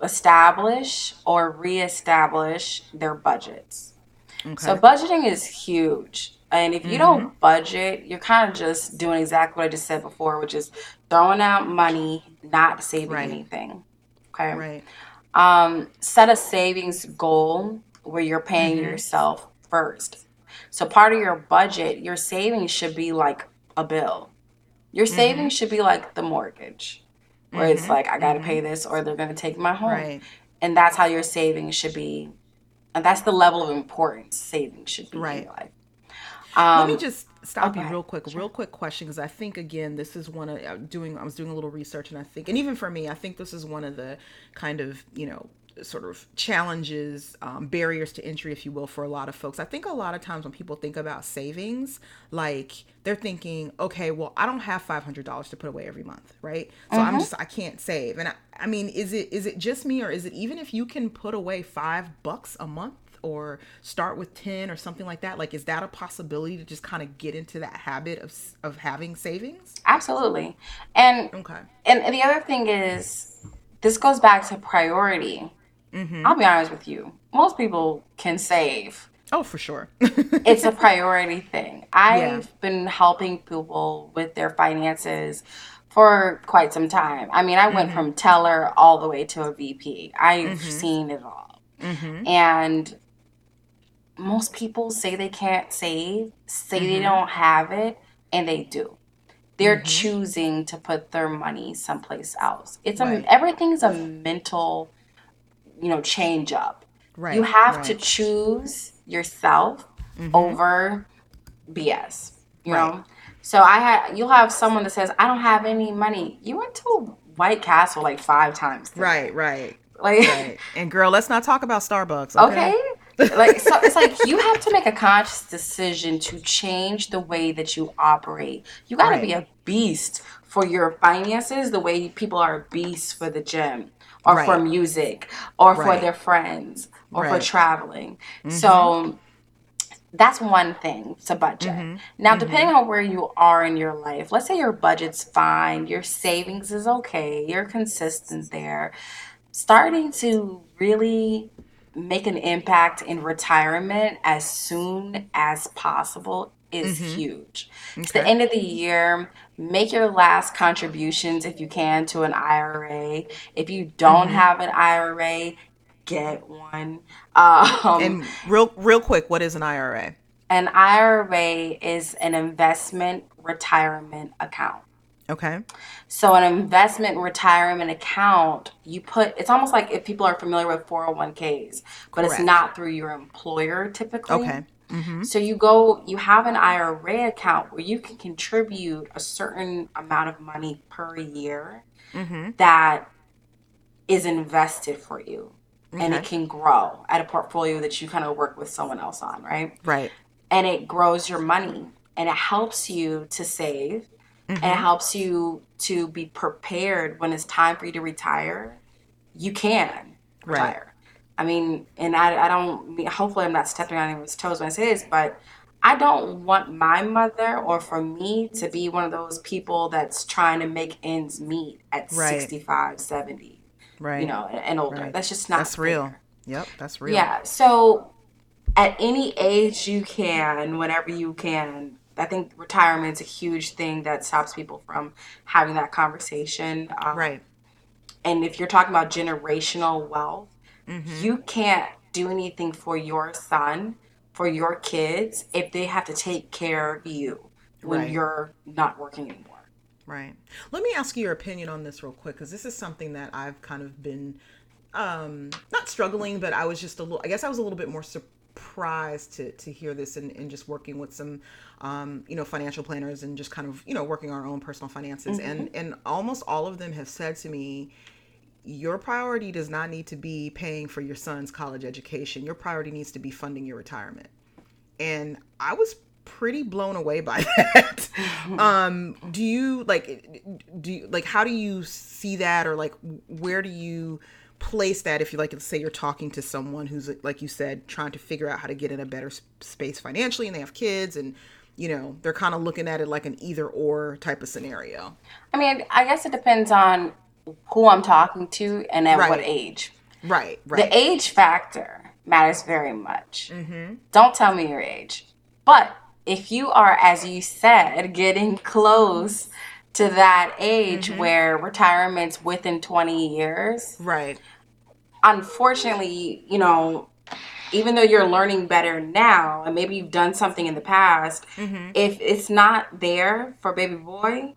establish or reestablish their budgets. So budgeting is huge. And if you don't mm-hmm. budget, you're kind of just doing exactly what I just said before, which is throwing out money, not saving Right. anything. Okay. Right. Um, set a savings goal where you're paying mm-hmm. yourself first. So part of your budget, your savings should be like a bill. Your savings should be like the mortgage, where it's like I got to pay this, or they're going to take my home, Right. and that's how your savings should be, and that's the level of importance savings should be in Right. your life. Let me Um, just stop you real quick, real quick question, because I think again, this is one of uh, doing. I was doing a little research, and I think, and even for me, I think this is one of the kind of you know sort of challenges, um, barriers to entry, if you will, for a lot of folks. I think a lot of times when people think about savings, like they're thinking, okay, well, I don't have five hundred dollars to put away every month, right? So I'm just I can't save, and I, I mean, is it is it just me, or is it even if you can put away five bucks a month? or start with 10 or something like that like is that a possibility to just kind of get into that habit of of having savings absolutely, and okay and the other thing is, this goes back to priority. Mm-hmm. I'll be honest with you. Most people can save. oh for sure It's a priority thing. I've Yeah. been helping people with their finances for quite some time. I mean, I went mm-hmm. from teller all the way to a VP. I've mm-hmm. seen it all. And most people say they can't save, say they don't have it, and they do. They're choosing to put their money someplace else. It's Right. a everything's a mental, you know, change up. right You have to right. Mm-hmm. choose yourself over BS. You Right. know? So I had you'll have someone that says, I don't have any money. You went to White Castle like five times. today. right right Like right and girl let's not talk about starbucks okay. okay, like so it's like you have to make a conscious decision to change the way that you operate. You gotta be a beast for your finances the way people are beasts for the gym or for music or for their friends or for Right. traveling. So that's one thing to budget. Mm-hmm. Now, depending on where you are in your life, let's say your budget's fine, your savings is okay, you're consistent there. Starting to really make an impact in retirement as soon as possible is huge. It's the Mm-hmm. End of the year. Make your last contributions if you can to an IRA. If you don't Mm-hmm. have an IRA, get one. Um, and real real quick what is an ira an IRA is an investment retirement account. okay So an investment retirement account, you put it's almost like if people are familiar with 401ks, but it's not through your employer typically. okay So you go you have an IRA account where you can contribute a certain amount of money per year Mm-hmm. that is invested for you. And it can grow at a portfolio that you kind of work with someone else on, right? right and it grows your money and it helps you to save and Mm-hmm. it helps you to be prepared when it's time for you to retire you can Right. I mean and i, I don't mean hopefully i'm not stepping on anyone's toes when i say this but i don't want my mother or for me to be one of those people that's trying to make ends meet at Right. 65 70 right you know and, older Right. that's just not that's real yep that's real Yeah. So at any age you can, whenever you can, I think retirement's a huge thing that stops people from having that conversation. Um, right And if you're talking about generational wealth, Mm-hmm. you can't do anything for your son, for your kids, if they have to take care of you when Right. you're not working anymore. Right. Let me ask you your opinion on this real quick because this is something that I've kind of been um not struggling, but I was just a little I guess I was a little bit more surprised to to hear this and, and just working with some um you know financial planners and just kind of you know working our own personal finances and and almost all of them have said to me your priority does not need to be paying for your son's college education. Your priority needs to be funding your retirement. And I was pretty blown away by that. um do you like do you like how do you see that or like where do you place that if you like say you're talking to someone who's like you said trying to figure out how to get in a better space financially and they have kids and you know they're kind of looking at it like an either or type of scenario I mean, I guess it depends on who I'm talking to and at what age. right right The age factor matters very much. Mm-hmm. Don't tell me your age. But if you are, as you said, getting close to that age Mm-hmm. where retirement's within 20 years, right unfortunately, you know, even though you're learning better now and maybe you've done something in the past, Mm-hmm. if it's not there for baby boy,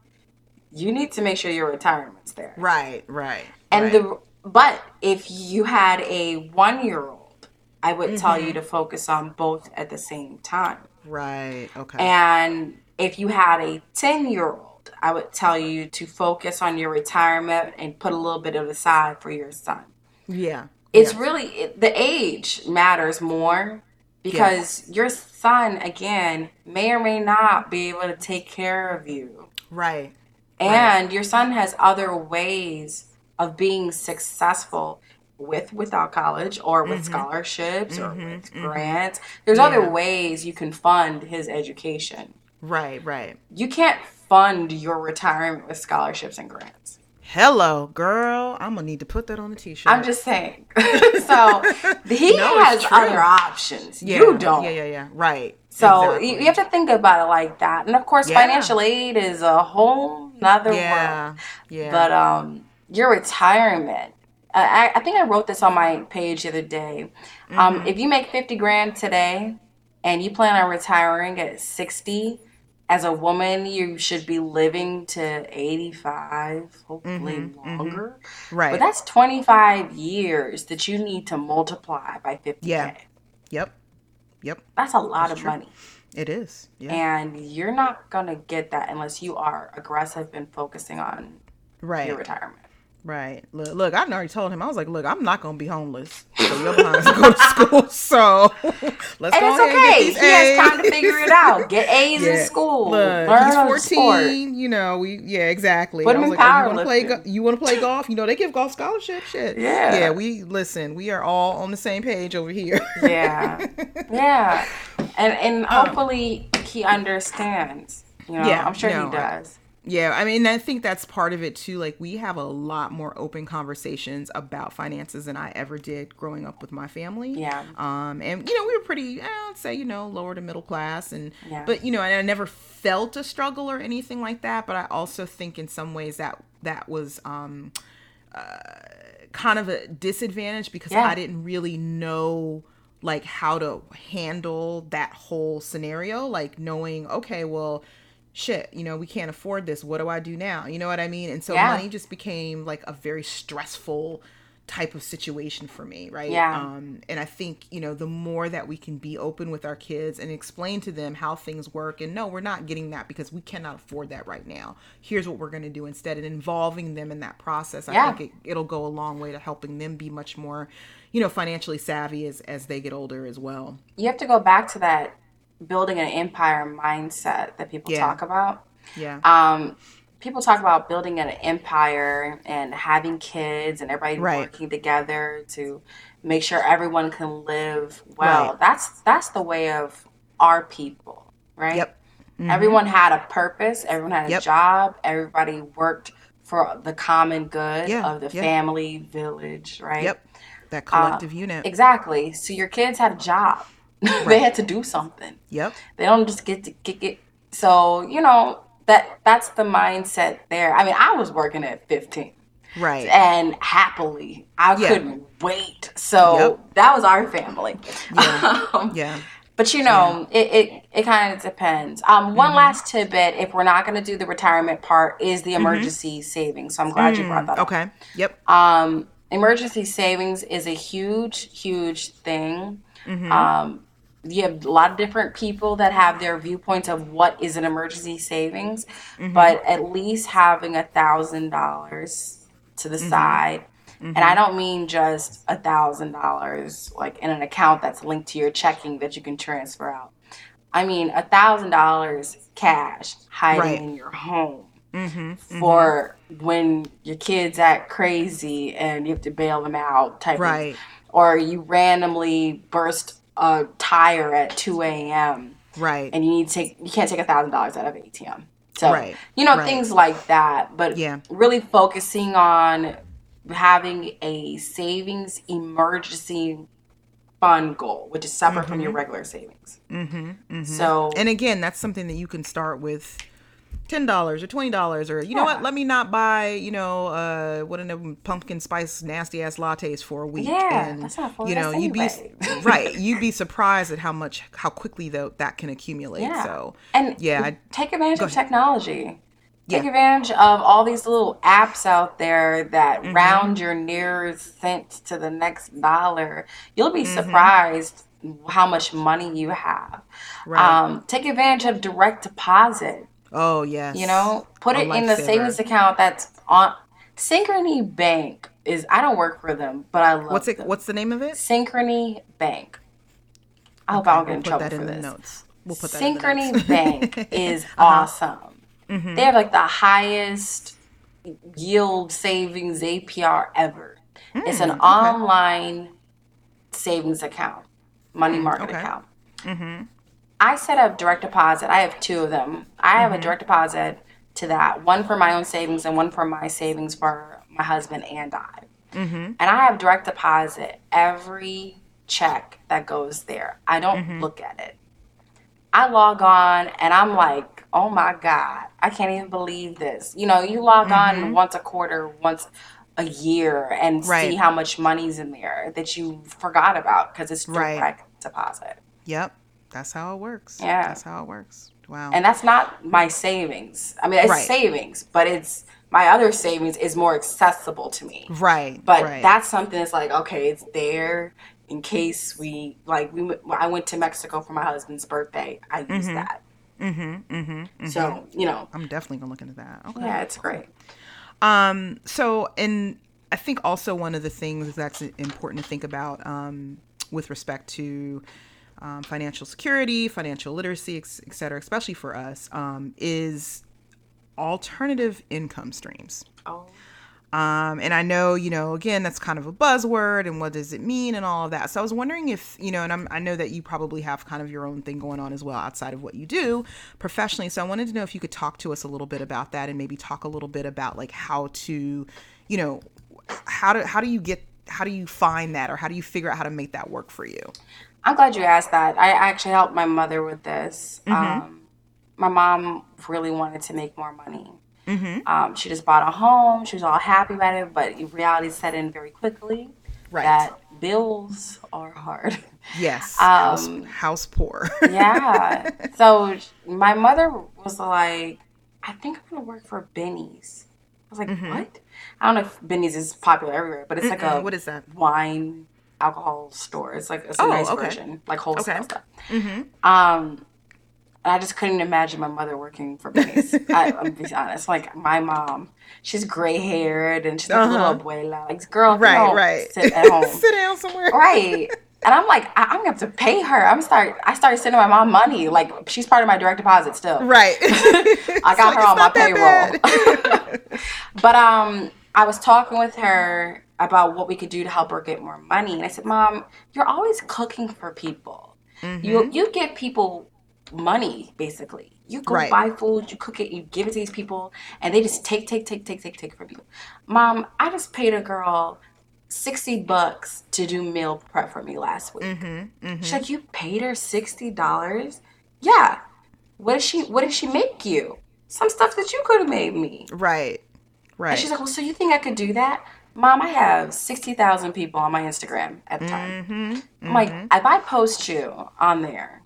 you need to make sure your retirement's there. right right And right. the but if you had a one year old, I would tell Mm-hmm. you to focus on both at the same time. right okay And if you had a 10 year old, I would tell you to focus on your retirement and put a little bit of aside for your son. yeah It's yeah. really it, the age matters more because your son, again, may or may not be able to take care of you. right And your son has other ways of being successful with without college or with mm-hmm. scholarships or mm-hmm. with mm-hmm. grants. There's other ways you can fund his education. right right You can't fund your retirement with scholarships and grants. hello girl i'm gonna need to put that on a t-shirt I'm just saying. so he No, has other options. yeah, you don't. yeah yeah yeah right So Exactly. you, you have to think about it like that. And of course, Yeah. financial aid is a whole nother world. yeah yeah But um, your retirement. I, I think I wrote this on my page the other day. Mm-hmm. Um, if you make fifty grand today, and you plan on retiring at sixty, as a woman, you should be living to eighty-five, hopefully longer. Mm-hmm. right But that's twenty-five years that you need to multiply by fifty. Yeah. yep yep that's a lot of true. money. It is yeah And you're not gonna get that unless you are aggressive and focusing on right your retirement. Right. Look, look, I already told him. I was like, look, I'm not gonna be homeless. So you're behind to go to school. So let's And go it's ahead and get okay. these He has time to figure it out. Get A's in school. Look, Learn he's 14. sport. You know, we yeah, exactly. Put him in like, oh, you want to play? Go- you want to play golf? You know, they give golf scholarship. Shit. Yeah. Yeah. We listen. We are all on the same page over here. Yeah. Yeah. And and hopefully he understands. You know, Yeah, I'm sure no, he does. Yeah, I mean, I think that's part of it too. Like, we have a lot more open conversations about finances than I ever did growing up with my family. Yeah. Um, and you know, we were pretty, eh, I'd say, you know, lower to middle class, and Yeah. but you know, and I never felt a struggle or anything like that. But I also think in some ways that that was um, uh, kind of a disadvantage because Yeah. I didn't really know like how to handle that whole scenario like knowing okay well shit you know we can't afford this what do i do now you know what i mean and so Yeah. money just became like a very stressful type of situation for me right Yeah. um and i think you know the more that we can be open with our kids and explain to them how things work and no we're not getting that because we cannot afford that right now here's what we're going to do instead and involving them in that process i Yeah. think it, it'll go a long way to helping them be much more you know financially savvy as as they get older as well You have to go back to that building an empire mindset that people Yeah. talk about. yeah um, people talk about building an empire and having kids and everybody Right. working together to make sure everyone can live well. Right. That's that's the way of our people, right? Yep. Everyone had a purpose. Everyone had a Yep. job. Everybody worked for the common good Yeah, of the yeah. family, village, right? yep that collective unit Exactly. So your kids had a job. they had to do something. yep They don't just get to kick it. So you know that that's the mindset there. I mean, I was working at 15, right and happily, I Yeah. couldn't wait. So Yep. that was our family. Yeah. Um, yeah but you know, it it, it kind of depends. Um, one Mm-hmm. last tidbit: if we're not going to do the retirement part, is the emergency savings. So I'm glad you brought that up. Mm, okay yep Um, emergency savings is a huge, huge thing. Mm-hmm. Um, you have a lot of different people that have their viewpoints of what is an emergency savings, Mm-hmm. but at least having a thousand dollars to the Mm-hmm. side. And I don't mean just a thousand dollars like in an account that's linked to your checking that you can transfer out. I mean a thousand dollars cash hiding Right. in your home for when your kids act crazy and you have to bail them out type Right. of or you randomly burst a tire at 2 a.m Right. and you need to take you can't take a thousand dollars out of ATM. So Right, you know right. things like that. But Yeah. really focusing on having a savings emergency fund goal, which is separate from Mm-hmm. your regular savings. Mm-hmm, So and again, that's something that you can start with ten dollars or twenty dollars or you know what? Let me not buy you know uh what in them pumpkin spice nasty ass lattes for a week. Yeah, and, that's not for you know you'd be right. You'd be surprised at how much how quickly though that can accumulate. yeah. So and yeah, I- take advantage of ahead. technology. Take Yeah. advantage of all these little apps out there that Mm-hmm. round your nearest cent to the next dollar. You'll be Mm-hmm. surprised how much money you have. Right. Um, take advantage of direct deposit. Oh yes, You know, put A it in the savings account that's on Synchrony Bank. Is I don't work for them, but I love What's it? them. What's the name of it? Synchrony Bank. I hope I don't get in trouble that for in the this. notes. We'll put that in the Synchrony notes. Bank is Uh-huh. awesome. Mm-hmm. They have like the highest yield savings APR ever. it's Hmm, an online savings account, money market okay. account. I set up direct deposit. I have two of them. I have a mm-hmm. direct deposit to that, one for my own savings and one for my savings for my husband and I. Mm-hmm. And I have direct deposit every check that goes there. I don't mm-hmm. look at it. I log on and I'm like, oh my God, I can't even believe this. You know, you log on once a quarter, once a year, and see how much money's in there that you forgot about because it's Right. direct deposit. Yep, that's how it works. Yeah. that's how it works. Wow. And that's not my savings. I mean, it's Right. savings, but it's my other savings is more accessible to me. right, But right. that's something that's like, okay, it's there in case we like we I went to Mexico for my husband's birthday. I used that. Mm-hmm, mm-hmm, So you know, I'm definitely gonna look into that. Okay. yeah, it's great. Um, so, and I think also one of the things that's important to think about um, with respect to um, financial security, financial literacy, et cetera, especially for us, um, is alternative income streams. Oh, Um, and I know, you know, again, that's kind of a buzzword and what does it mean and all of that. So I was wondering if, you know, and I'm, I know that you probably have kind of your own thing going on as well outside of what you do professionally. So I wanted to know if you could talk to us a little bit about that and maybe talk a little bit about like how to, you know, how do, how do you get, how do you find that or how do you figure out how to make that work for you? I'm glad you asked that. I actually helped my mother with this. Mm-hmm. Um, my mom really wanted to make more money. Mm-hmm. Um, she just bought a home. She was all happy about it, but reality set in very quickly. Right. That bills are hard. Yes. Um, house, house poor. yeah. So my mother was like, I think I'm gonna work for Benny's. I was like, what? I don't know if Benny's is popular everywhere, but it's like a Mm-hmm. what is that? wine alcohol store. It's like it's a Oh, nice okay. version, like wholesale Okay. stuff. Um, and I just couldn't imagine my mother working for Benny's. I, I'm be honest. Like my mom, she's gray haired and she's like a Uh-huh. little abuela. Like girl, Right, right. sit at home. Sit down somewhere. Right. And I'm like, I- I'm gonna have to pay her. I'm start. I started sending my mom money. Like she's part of my direct deposit still. Right. I got her on my payroll. but um, I was talking with her about what we could do to help her get more money, and I said, "Mom, you're always cooking for people. Mm-hmm. You you give people money basically. You go Right. buy food, you cook it, you give it to these people, and they just take, take, take, take, take, take from you. Mom, I just paid a girl." 60 bucks to do meal prep for me last week. Mm-hmm, She's like, You paid her $60? Yeah. What did she what did she make you? Some stuff that you could have made me. Right. Right. And she's like, Well, so you think I could do that? Mom, I have sixty thousand people on my Instagram at the time. Mm-hmm. I'm like, if I post you on there,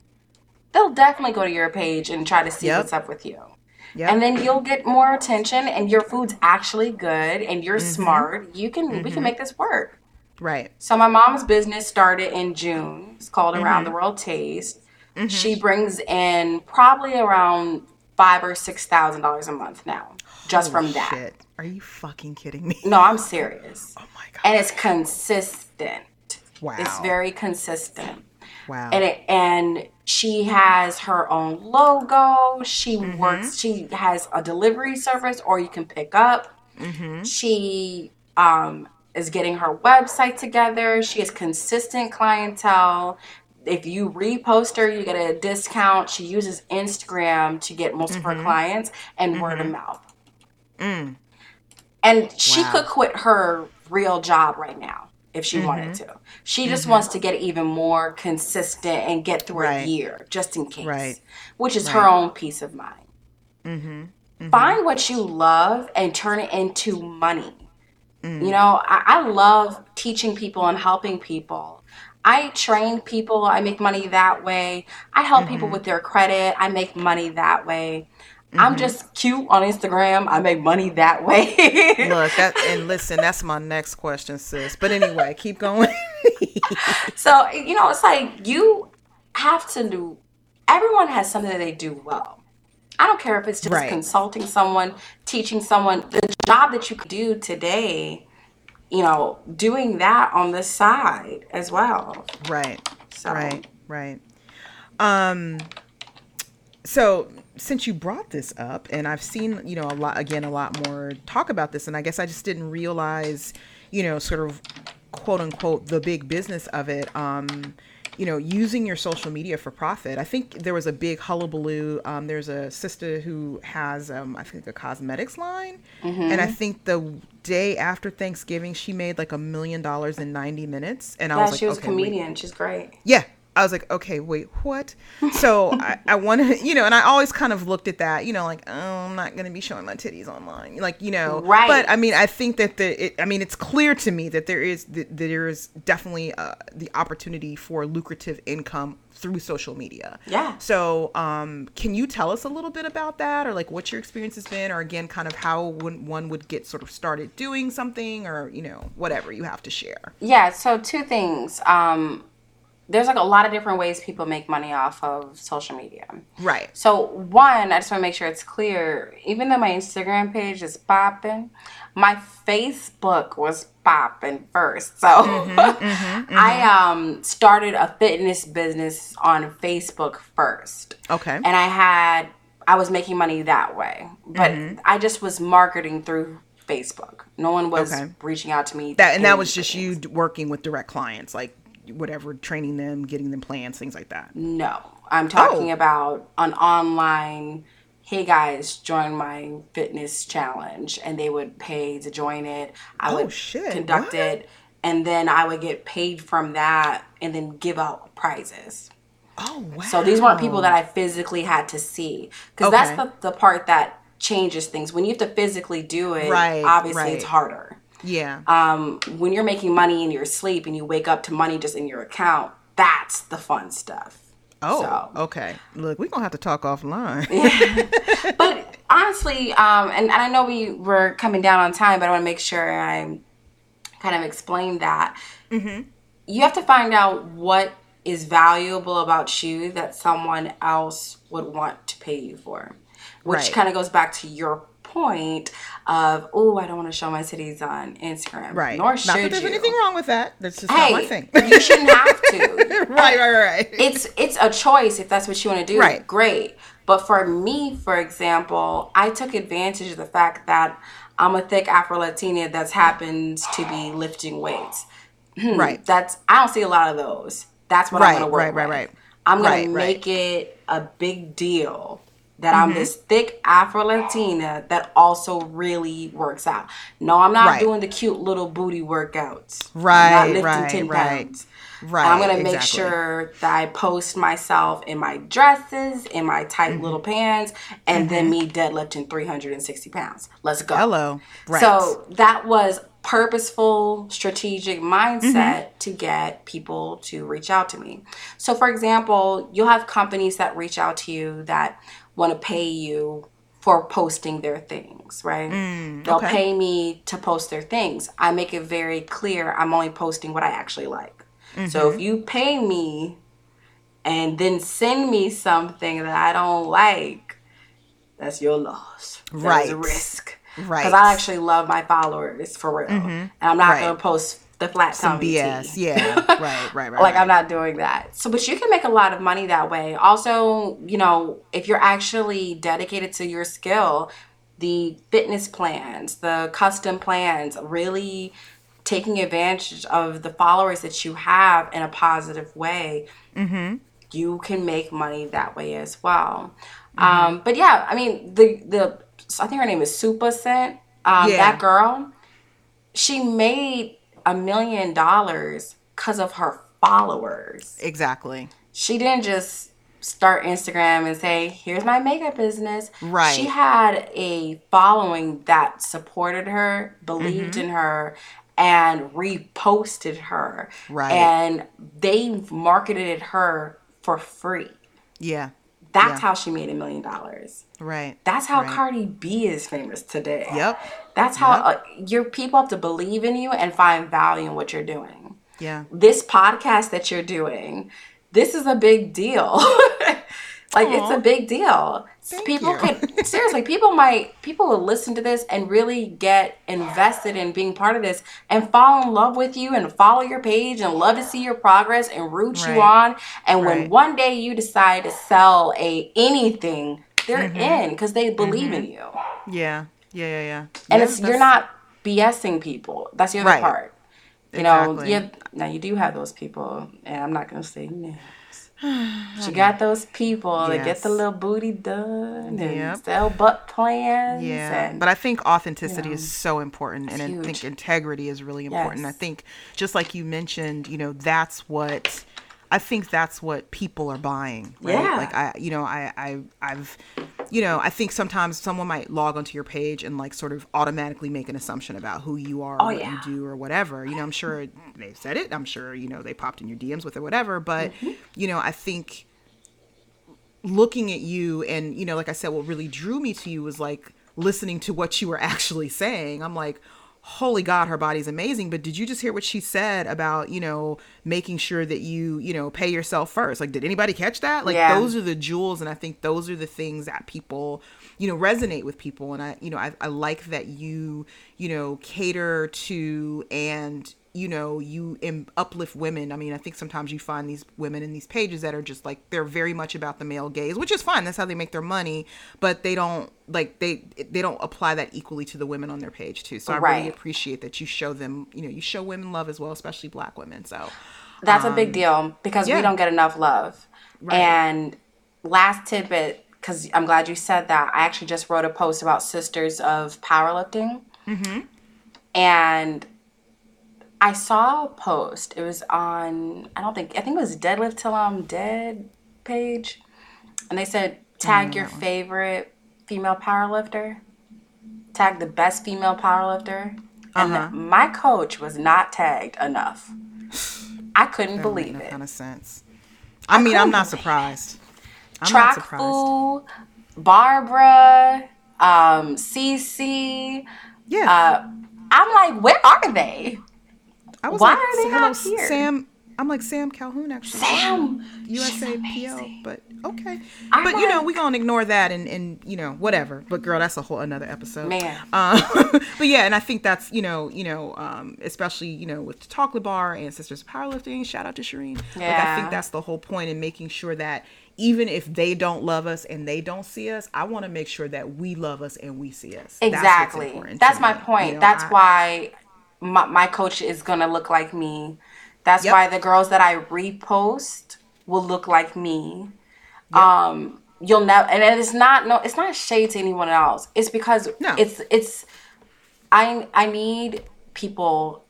they'll definitely go to your page and try to see Yep. what's up with you. Yep. And then you'll get more attention and your food's actually good and you're Mm-hmm. smart. You can we can make this work. right. So my mom's business started in June. It's called Mm-hmm. Around the World Tastes. She brings in probably around five or six thousand dollars a month now, just from that. Shit. Are you fucking kidding me? No, I'm serious, Oh my god. and it's consistent. Wow. It's very consistent. Wow. And it, and she has her own logo. She Mm-hmm. works. She has a delivery service, or you can pick up. Mm-hmm. She um, is getting her website together. She has consistent clientele. If you repost her, you get a discount. She uses Instagram to get most of Mm-hmm. her clients and word of mouth. And she Mm. Wow. could quit her real job right now if she wanted Mm-hmm. to. She just wants to get even more consistent and get through Right. a year just in case, Right. which is her own peace of mind. Find what you love and turn it into money. Mm. You know, I, I love teaching people and helping people. I train people, I make money that way. I help people Mm-hmm. with their credit, I make money that way. Mm-hmm. I'm just cute on Instagram, I make money that way. Look, that and listen, that's my next question, sis. But anyway, keep going. So, you know, it's like you have to do, everyone has something that they do well. I don't care if it's just Right. consulting someone, teaching someone, the job that you could do today, you know, doing that on the side as well. right. So, Right. Right. Um so since you brought this up and I've seen, you know, a lot again a lot more talk about this and I guess I just didn't realize, you know, sort of quote unquote the big business of it um you know using your social media for profit i think there was a big hullabaloo um, there's a sister who has um, i think a cosmetics line and i think the day after thanksgiving she made like a million dollars in 90 minutes and i was like she was okay, a wait. comedian. She's great. Yeah. I was like, okay, wait, what? So I, I want to, you know, and I always kind of looked at that, you know, like, oh, I'm not going to be showing my titties online. Like, you know, Right. But I mean, I think that the, it, I mean, it's clear to me that there is, that there is definitely uh, the opportunity for lucrative income through social media. Yeah. So, um, can you tell us a little bit about that or like what your experience has been or again, kind of how one, one would get sort of started doing something or, you know, whatever you have to share? Yeah, so two things. Um, there's like a lot of different ways people make money off of social media. Right. So one, I just want to make sure it's clear. Even though my Instagram page is popping, my Facebook was popping first. So mm-hmm, mm-hmm, I mm-hmm. um started a fitness business on Facebook first. Okay. And I had I was making money that way. But I just was marketing through Facebook. No one was Okay. reaching out to me. That and that was just things. you working with direct clients, like whatever, training them, getting them plans, things like that. No, I'm talking Oh. about an online. Hey guys, join my fitness challenge, and they would pay to join it. I Oh, would shit, conduct what? it, and then I would get paid from that, and then give out prizes. Oh wow! So these weren't people that I physically had to see, because that's the, the part that changes things. When you have to physically do it, Right, obviously it's harder. Yeah, Um, when you're making money in your sleep and you wake up to money just in your account, that's the fun stuff. oh so- okay. Look, we're gonna have to talk offline. but honestly, um, and, and I know we were coming down on time, but I want to make sure I kind of explain that. Mm-hmm. You have to find out what is valuable about you that someone else would want to pay you for, which Right. kind of goes back to your point of, oh, I don't want to show my titties on Instagram. right. Nor Not should that there's you. anything wrong with that. That's just not my Hey, thing. you shouldn't have to. right, right, right. it's it's a choice if that's what you want to do Right. great but for me for example i took advantage of the fact that i'm a thick afro-latina that's happens to be lifting weights hmm, right. that's i don't see a lot of those that's what Right, i'm gonna work right, right, with. right. i'm gonna Right, right. make it a big deal that Mm-hmm. I'm this thick Afro Latina that also really works out. No, I'm not Right. doing the cute little booty workouts. I'm Right, not lifting right, 10 right. pounds. Right. I'm gonna make exactly. sure that I post myself in my dresses, in my tight Mm-hmm. little pants, and then me deadlifting 360 pounds. Let's go. Hello. Right. So that was purposeful, strategic mindset Mm-hmm. to get people to reach out to me. So, for example, you'll have companies that reach out to you that want to pay you for posting their things, right? They'll Mm, okay. pay me to post their things. I make it very clear I'm only posting what I actually like. So Mm-hmm. if you pay me and then send me something that I don't like, that's your loss. That Right. a risk. Right. Because I actually love my followers for real. And I'm not Right. going to post the flat Some tummy BS. tea. Yeah. right. Right. Right. like right. I'm not doing that. So, but you can make a lot of money that way. Also, you know, if you're actually dedicated to your skill, the fitness plans, the custom plans, really taking advantage of the followers that you have in a positive way, Mm-hmm. you can make money that way as well. Mm-hmm. Um, but yeah, I mean, the the I think her name is Supa Cent. Um, Yeah. That girl, she made a million dollars because of her followers. Exactly. She didn't just start Instagram and say, "Here's my makeup business." Right. She had a following that supported her, believed Mm-hmm. in her, and reposted her. Right. And they marketed her for free. Yeah. That's Yeah. how she made a million dollars. Right. That's how Right. Cardi B is famous today. Yep. That's how Yep. uh, your people have to believe in you and find value in what you're doing. Yeah. This podcast that you're doing, this is a big deal. like it's a big deal. Thank people could seriously, people might people will listen to this and really get invested in being part of this and fall in love with you and follow your page and love to see your progress and root you on. And when one day you decide to sell a anything, they're Mm-hmm. in because they believe in you. Yeah. Yeah. Yeah. Yeah. And Yeah, it's you're not BSing people. That's the other Right. part. You know, Exactly. you now you do have those people, and I'm not gonna say names. But you got those people that get the little booty done and Yep. sell butt plans. Yeah, and but I think authenticity know, is so important, and I think integrity is really important. I think just like you mentioned, you know, that's what I think that's what people are buying, right? Yeah. Like I, you know, I, I, I've, you know, I think sometimes someone might log onto your page and like sort of automatically make an assumption about who you are, Oh, what yeah. you do, or whatever. You know, I'm sure they've said it. I'm sure you know they popped in your DMs with it, whatever. But Mm-hmm. you know, I think looking at you and you know like i said what really drew me to you was like listening to what you were actually saying i'm like holy god her body's amazing but did you just hear what she said about you know making sure that you you know pay yourself first like did anybody catch that like Yeah. those are the jewels and i think those are the things that people you know resonate with people and i you know i, I like that you you know cater to and you know you em- uplift women i mean i think sometimes you find these women in these pages that are just like they're very much about the male gaze which is fine that's how they make their money but they don't like they they don't apply that equally to the women on their page too so i really appreciate that you show them you know you show women love as well especially black women so That's a big deal because Um, yeah. we don't get enough love. Right. And last tidbit, because I'm glad you said that. I actually just wrote a post about Sisters of Powerlifting. Mm-hmm. And I saw a post. It was on, I don't think, I think it was Deadlift Till I'm Dead page. And they said, tag your favorite female powerlifter, tag the best female powerlifter. And Uh-huh. my coach was not tagged enough. I couldn't that believe no it. kind of sense i mean i'm not surprised i'm not surprised Fu, Barbara, um, CC. yeah Uh, I'm like, where are they? I was why like are they hello, not here? sam i'm like sam calhoun actually Sam, USAPL, but okay. I'm but you know, we gonna ignore that and and you know whatever. But girl, that's a whole another episode. Man. Um, but yeah, and I think that's you know you know um, especially you know with Chocolate Bar and Sisters of Powerlifting. Shout out to Shireen. Like I think that's the whole point in making sure that even if they don't love us and they don't see us, I want to make sure that we love us and we see us. Exactly. important That's, my me, point. you know, That's I- why my, my coach is gonna look like me. That's Yep. why the girls that I repost will look like me. Um, you'll never, and it's not no, it's not shade to anyone else. It's because No. it's it's. I I need people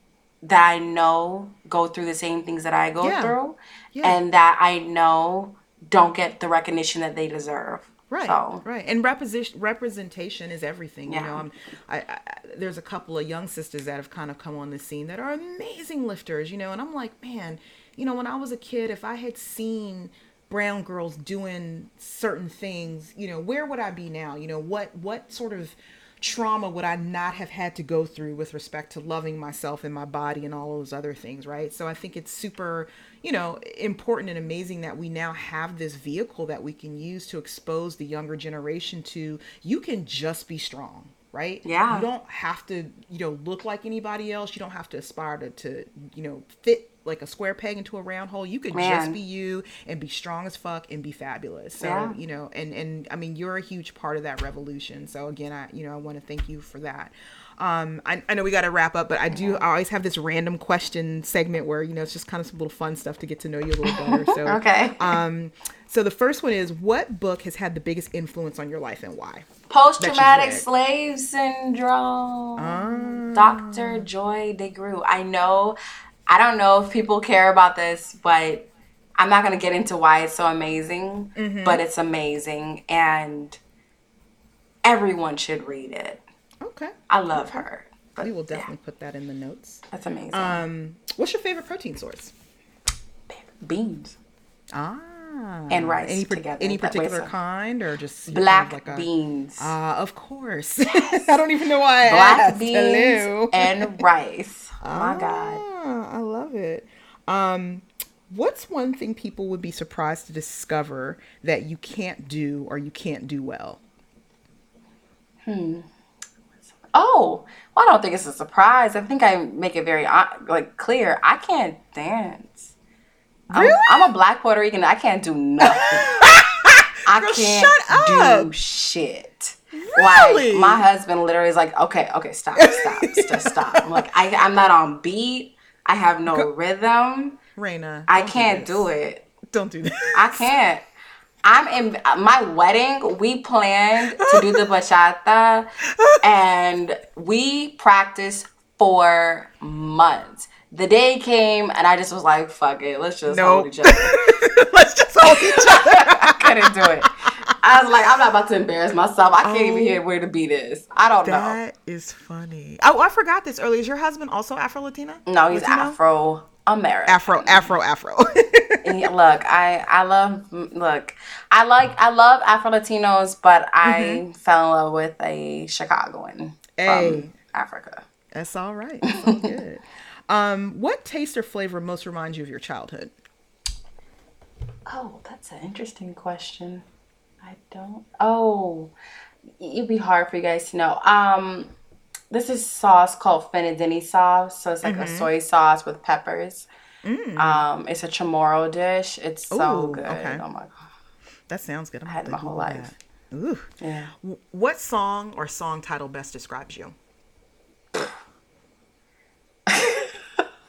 that I know go through the same things that I go Yeah. through, Yeah. and that I know don't get the recognition that they deserve. Right, So right, and representation representation is everything. You know, I'm, um, I, I there's a couple of young sisters that have kind of come on the scene that are amazing lifters. You know, and I'm like, man, you know, when I was a kid, if I had seen brown girls doing certain things, you know, where would I be now? You know, what what sort of trauma would I not have had to go through with respect to loving myself and my body and all those other things, right? So I think it's super, you know, important and amazing that we now have this vehicle that we can use to expose the younger generation to you can just be strong. right? Yeah. You don't have to, you know, look like anybody else. You don't have to aspire to, to you know, fit like a square peg into a round hole. You could just be you and be strong as fuck and be fabulous. So, Yeah. you know, and and I mean, you're a huge part of that revolution. So again, I you know, I want to thank you for that. Um, I, I know we got to wrap up, but I do. I always have this random question segment where you know it's just kind of some little fun stuff to get to know you a little better. So, Okay. Um, so the first one is, what book has had the biggest influence on your life and why? Post traumatic slave syndrome. Ah. Dr. Joy DeGruy. I know, I don't know if people care about this, but I'm not going to get into why it's so amazing, Mm-hmm. but it's amazing and everyone should read it. Okay, I love her. But we will yeah, definitely put that in the notes. that's amazing. Um, what's your favorite protein source? Beans. Ah, And rice Any, together. any particular kind, or just kind of Black like beans. Ah, of course. I don't even know why I Black asked. beans Hello. and rice. My God. Ah, I love it. Um, what's one thing people would be surprised to discover that you can't do or you can't do well? Hmm. Oh, well, I don't think it's a surprise. I think I make it very uh, like clear. I can't dance. I'm- Really? I'm, a black Puerto Rican. I can't do nothing. I Girl, can't shut do shit. Really? Like my husband literally is like, okay, okay, stop, stop, just stop. I'm like, I, I'm not on beat. I have no rhythm. Reina, I can't this. do it. Don't do that. I can't. I'm in my wedding. We planned to do the bachata, and we practiced for months. The day came, and I just was like, "Fuck it, let's just Nope. hold each other." Let's just hold each other. I couldn't do it. I was like, "I'm not about to embarrass myself. I can't even Oh. hear where the beat is. I don't know." That is funny. Oh, I forgot this earlier. Is your husband also Afro Latina? No, he's Afro American. Afro, Afro, Afro. look, I I love look, I like I love Afro Latinos, but I mm-hmm. fell in love with a Chicagoan Hey. from Africa. That's all right. That's all good. Um, what taste or flavor most reminds you of your childhood? Oh, that's an interesting question. I don't. Oh, it'd be hard for you guys to know. Um, this is sauce called finadene sauce, so it's like a soy sauce with peppers. Um, it's a chamorro dish. It's so Ooh, good. okay. Oh my god. That sounds good. I'm had my whole life. that. Ooh. Yeah. What song or song title best describes you?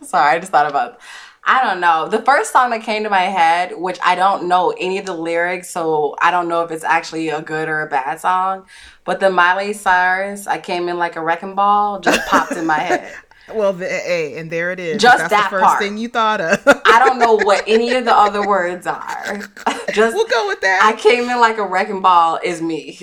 Sorry, I just thought about. I don't know. The first song that came to my head, which I don't know any of the lyrics, so I don't know if it's actually a good or a bad song, but the Miley Cyrus, I came in like a wrecking ball, just popped in my head. Well, the A, and there it is. Just That's that the first part. thing you thought of. I don't know what any of the other words are. just we'll go with that. I came in like a wrecking ball is me.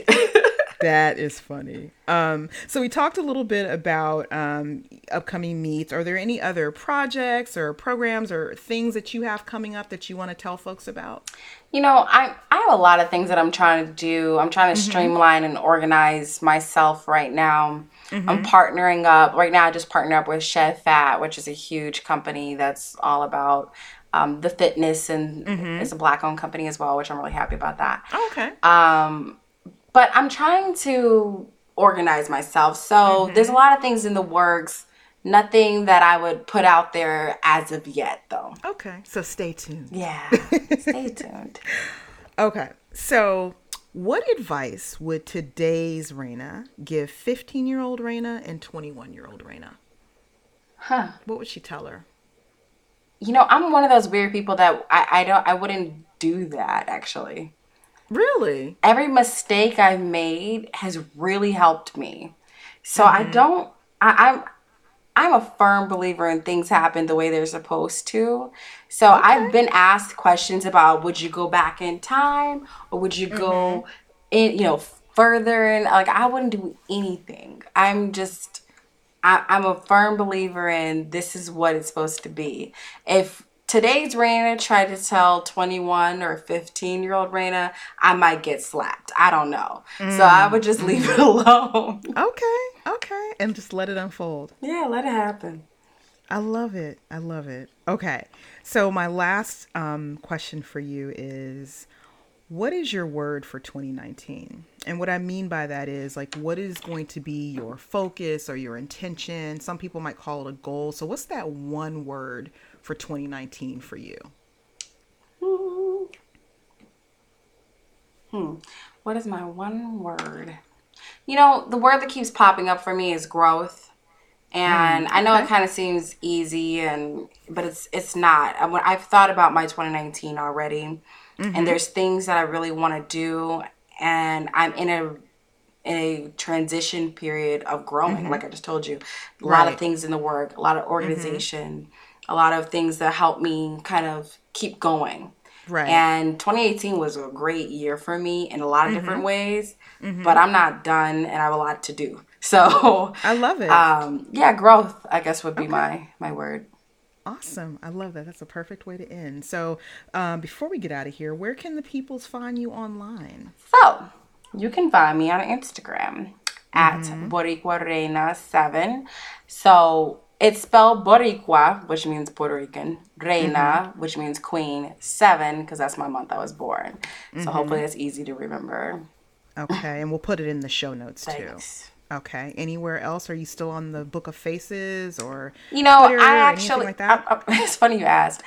That is funny. Um, so we talked a little bit about um, upcoming meets. Are there any other projects or programs or things that you have coming up that you want to tell folks about? You know, I I have a lot of things that I'm trying to do. I'm trying to Mm-hmm. streamline and organize myself right now. Mm-hmm. I'm partnering up right now. I just partnered up with Shed Fat, which is a huge company that's all about um, the fitness and Mm-hmm. it's a black-owned company as well, which I'm really happy about that. Oh, okay. Um, but I'm trying to organize myself. So Mm-hmm. there's a lot of things in the works. Nothing that I would put out there as of yet, though. Okay. So stay tuned. Yeah, stay tuned. Okay. So, what advice would today's Reina give 15 year old Reina and 21 year old Reina? Huh. What would she tell her? You know, I'm one of those weird people that I, I don't I wouldn't do that actually. Really? Every mistake I've made has really helped me. So I mm-hmm. don't I, I'm I'm a firm believer in things happen the way they're supposed to. So I've been asked questions about would you go back in time or would you go mm-hmm. in you know further and like I wouldn't do anything. I'm just I, I'm a firm believer in this is what it's supposed to be. If today's Reina tried to tell 21 or 15 year old Reina, I might get slapped. I don't know. So I would just leave it alone. Okay. Okay. And just let it unfold. yeah, let it happen. I love it. I love it. Okay. So, my last um, question for you is what is your word for 2019? And what I mean by that is like, what is going to be your focus or your intention? Some people might call it a goal. So, what's that one word for 2019 for you? Hmm. What is my one word? You know, the word that keeps popping up for me is growth. And mm, I know it kind of seems easy and but it's it's not. I, I've thought about my 2019 already. Mm-hmm. And there's things that I really want to do and I'm in a in a transition period of growing, mm-hmm. like I just told you. A right. lot of things in the work, a lot of mm-hmm. organization, mm-hmm. A lot of things that help me kind of keep going. Right. And 2018 was a great year for me in a lot of mm-hmm. different ways, mm-hmm. but I'm not done and I have a lot to do. So I love it. Um, yeah, growth, I guess, would be okay. my my word. Awesome. I love that. That's a perfect way to end. So, um, before we get out of here, where can the peoples find you online? So, you can find me on Instagram at mm-hmm. Boricua Reina 7. So, it's spelled Boricua, which means Puerto Rican, Reina, mm-hmm. which means queen, seven, because that's my month I was born. So mm-hmm. hopefully it's easy to remember. Okay, and we'll put it in the show notes Thanks. too. Okay. Anywhere else? Are you still on the Book of Faces or you know? Twitter I actually. Like I, I, it's funny you asked.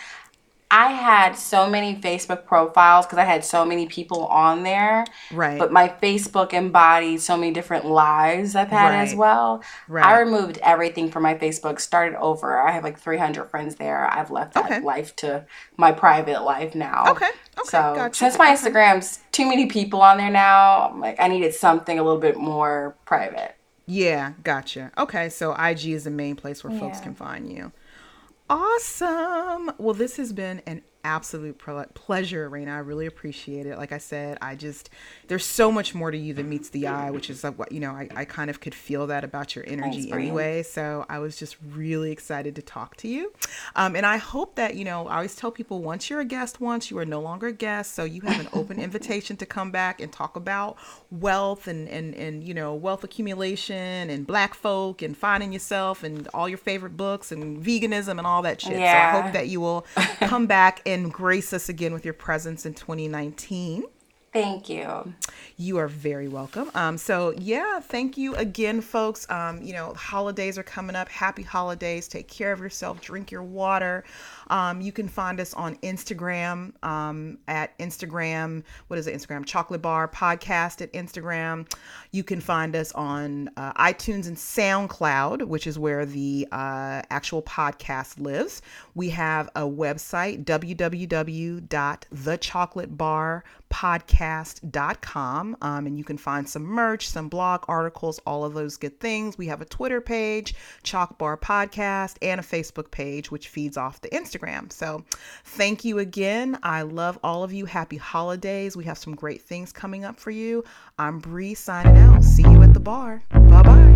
I had so many Facebook profiles because I had so many people on there. Right. But my Facebook embodied so many different lives I've had right. as well. Right. I removed everything from my Facebook, started over. I have like 300 friends there. I've left that okay. life to my private life now. Okay. Okay. So gotcha. since my Instagram's too many people on there now, I'm like I needed something a little bit more private. Yeah, gotcha. Okay, so IG is the main place where yeah. folks can find you. Awesome. Well, this has been an absolute pleasure, Reina. I really appreciate it. Like I said, I just there's so much more to you than meets the eye, which is like what you know. I, I kind of could feel that about your energy Thanks, anyway. So I was just really excited to talk to you, um, and I hope that you know. I always tell people once you're a guest, once you are no longer a guest, so you have an open invitation to come back and talk about wealth and and and you know wealth accumulation and Black folk and finding yourself and all your favorite books and veganism and all that shit. Yeah. So I hope that you will come back and grace us again with your presence in 2019. Thank you. You are very welcome. Um, so yeah, thank you again, folks. Um, you know, holidays are coming up. Happy holidays. Take care of yourself. Drink your water. Um, you can find us on Instagram um, at Instagram. What is it? Instagram Chocolate Bar Podcast at Instagram. You can find us on uh, iTunes and SoundCloud, which is where the uh, actual podcast lives. We have a website www.thechocolatebarpodcast.com, um, and you can find some merch, some blog articles, all of those good things. We have a Twitter page, Chalk Bar Podcast, and a Facebook page, which feeds off the Instagram. Instagram. So thank you again. I love all of you. Happy holidays. We have some great things coming up for you. I'm Bri signing out. See you at the bar. Bye bye.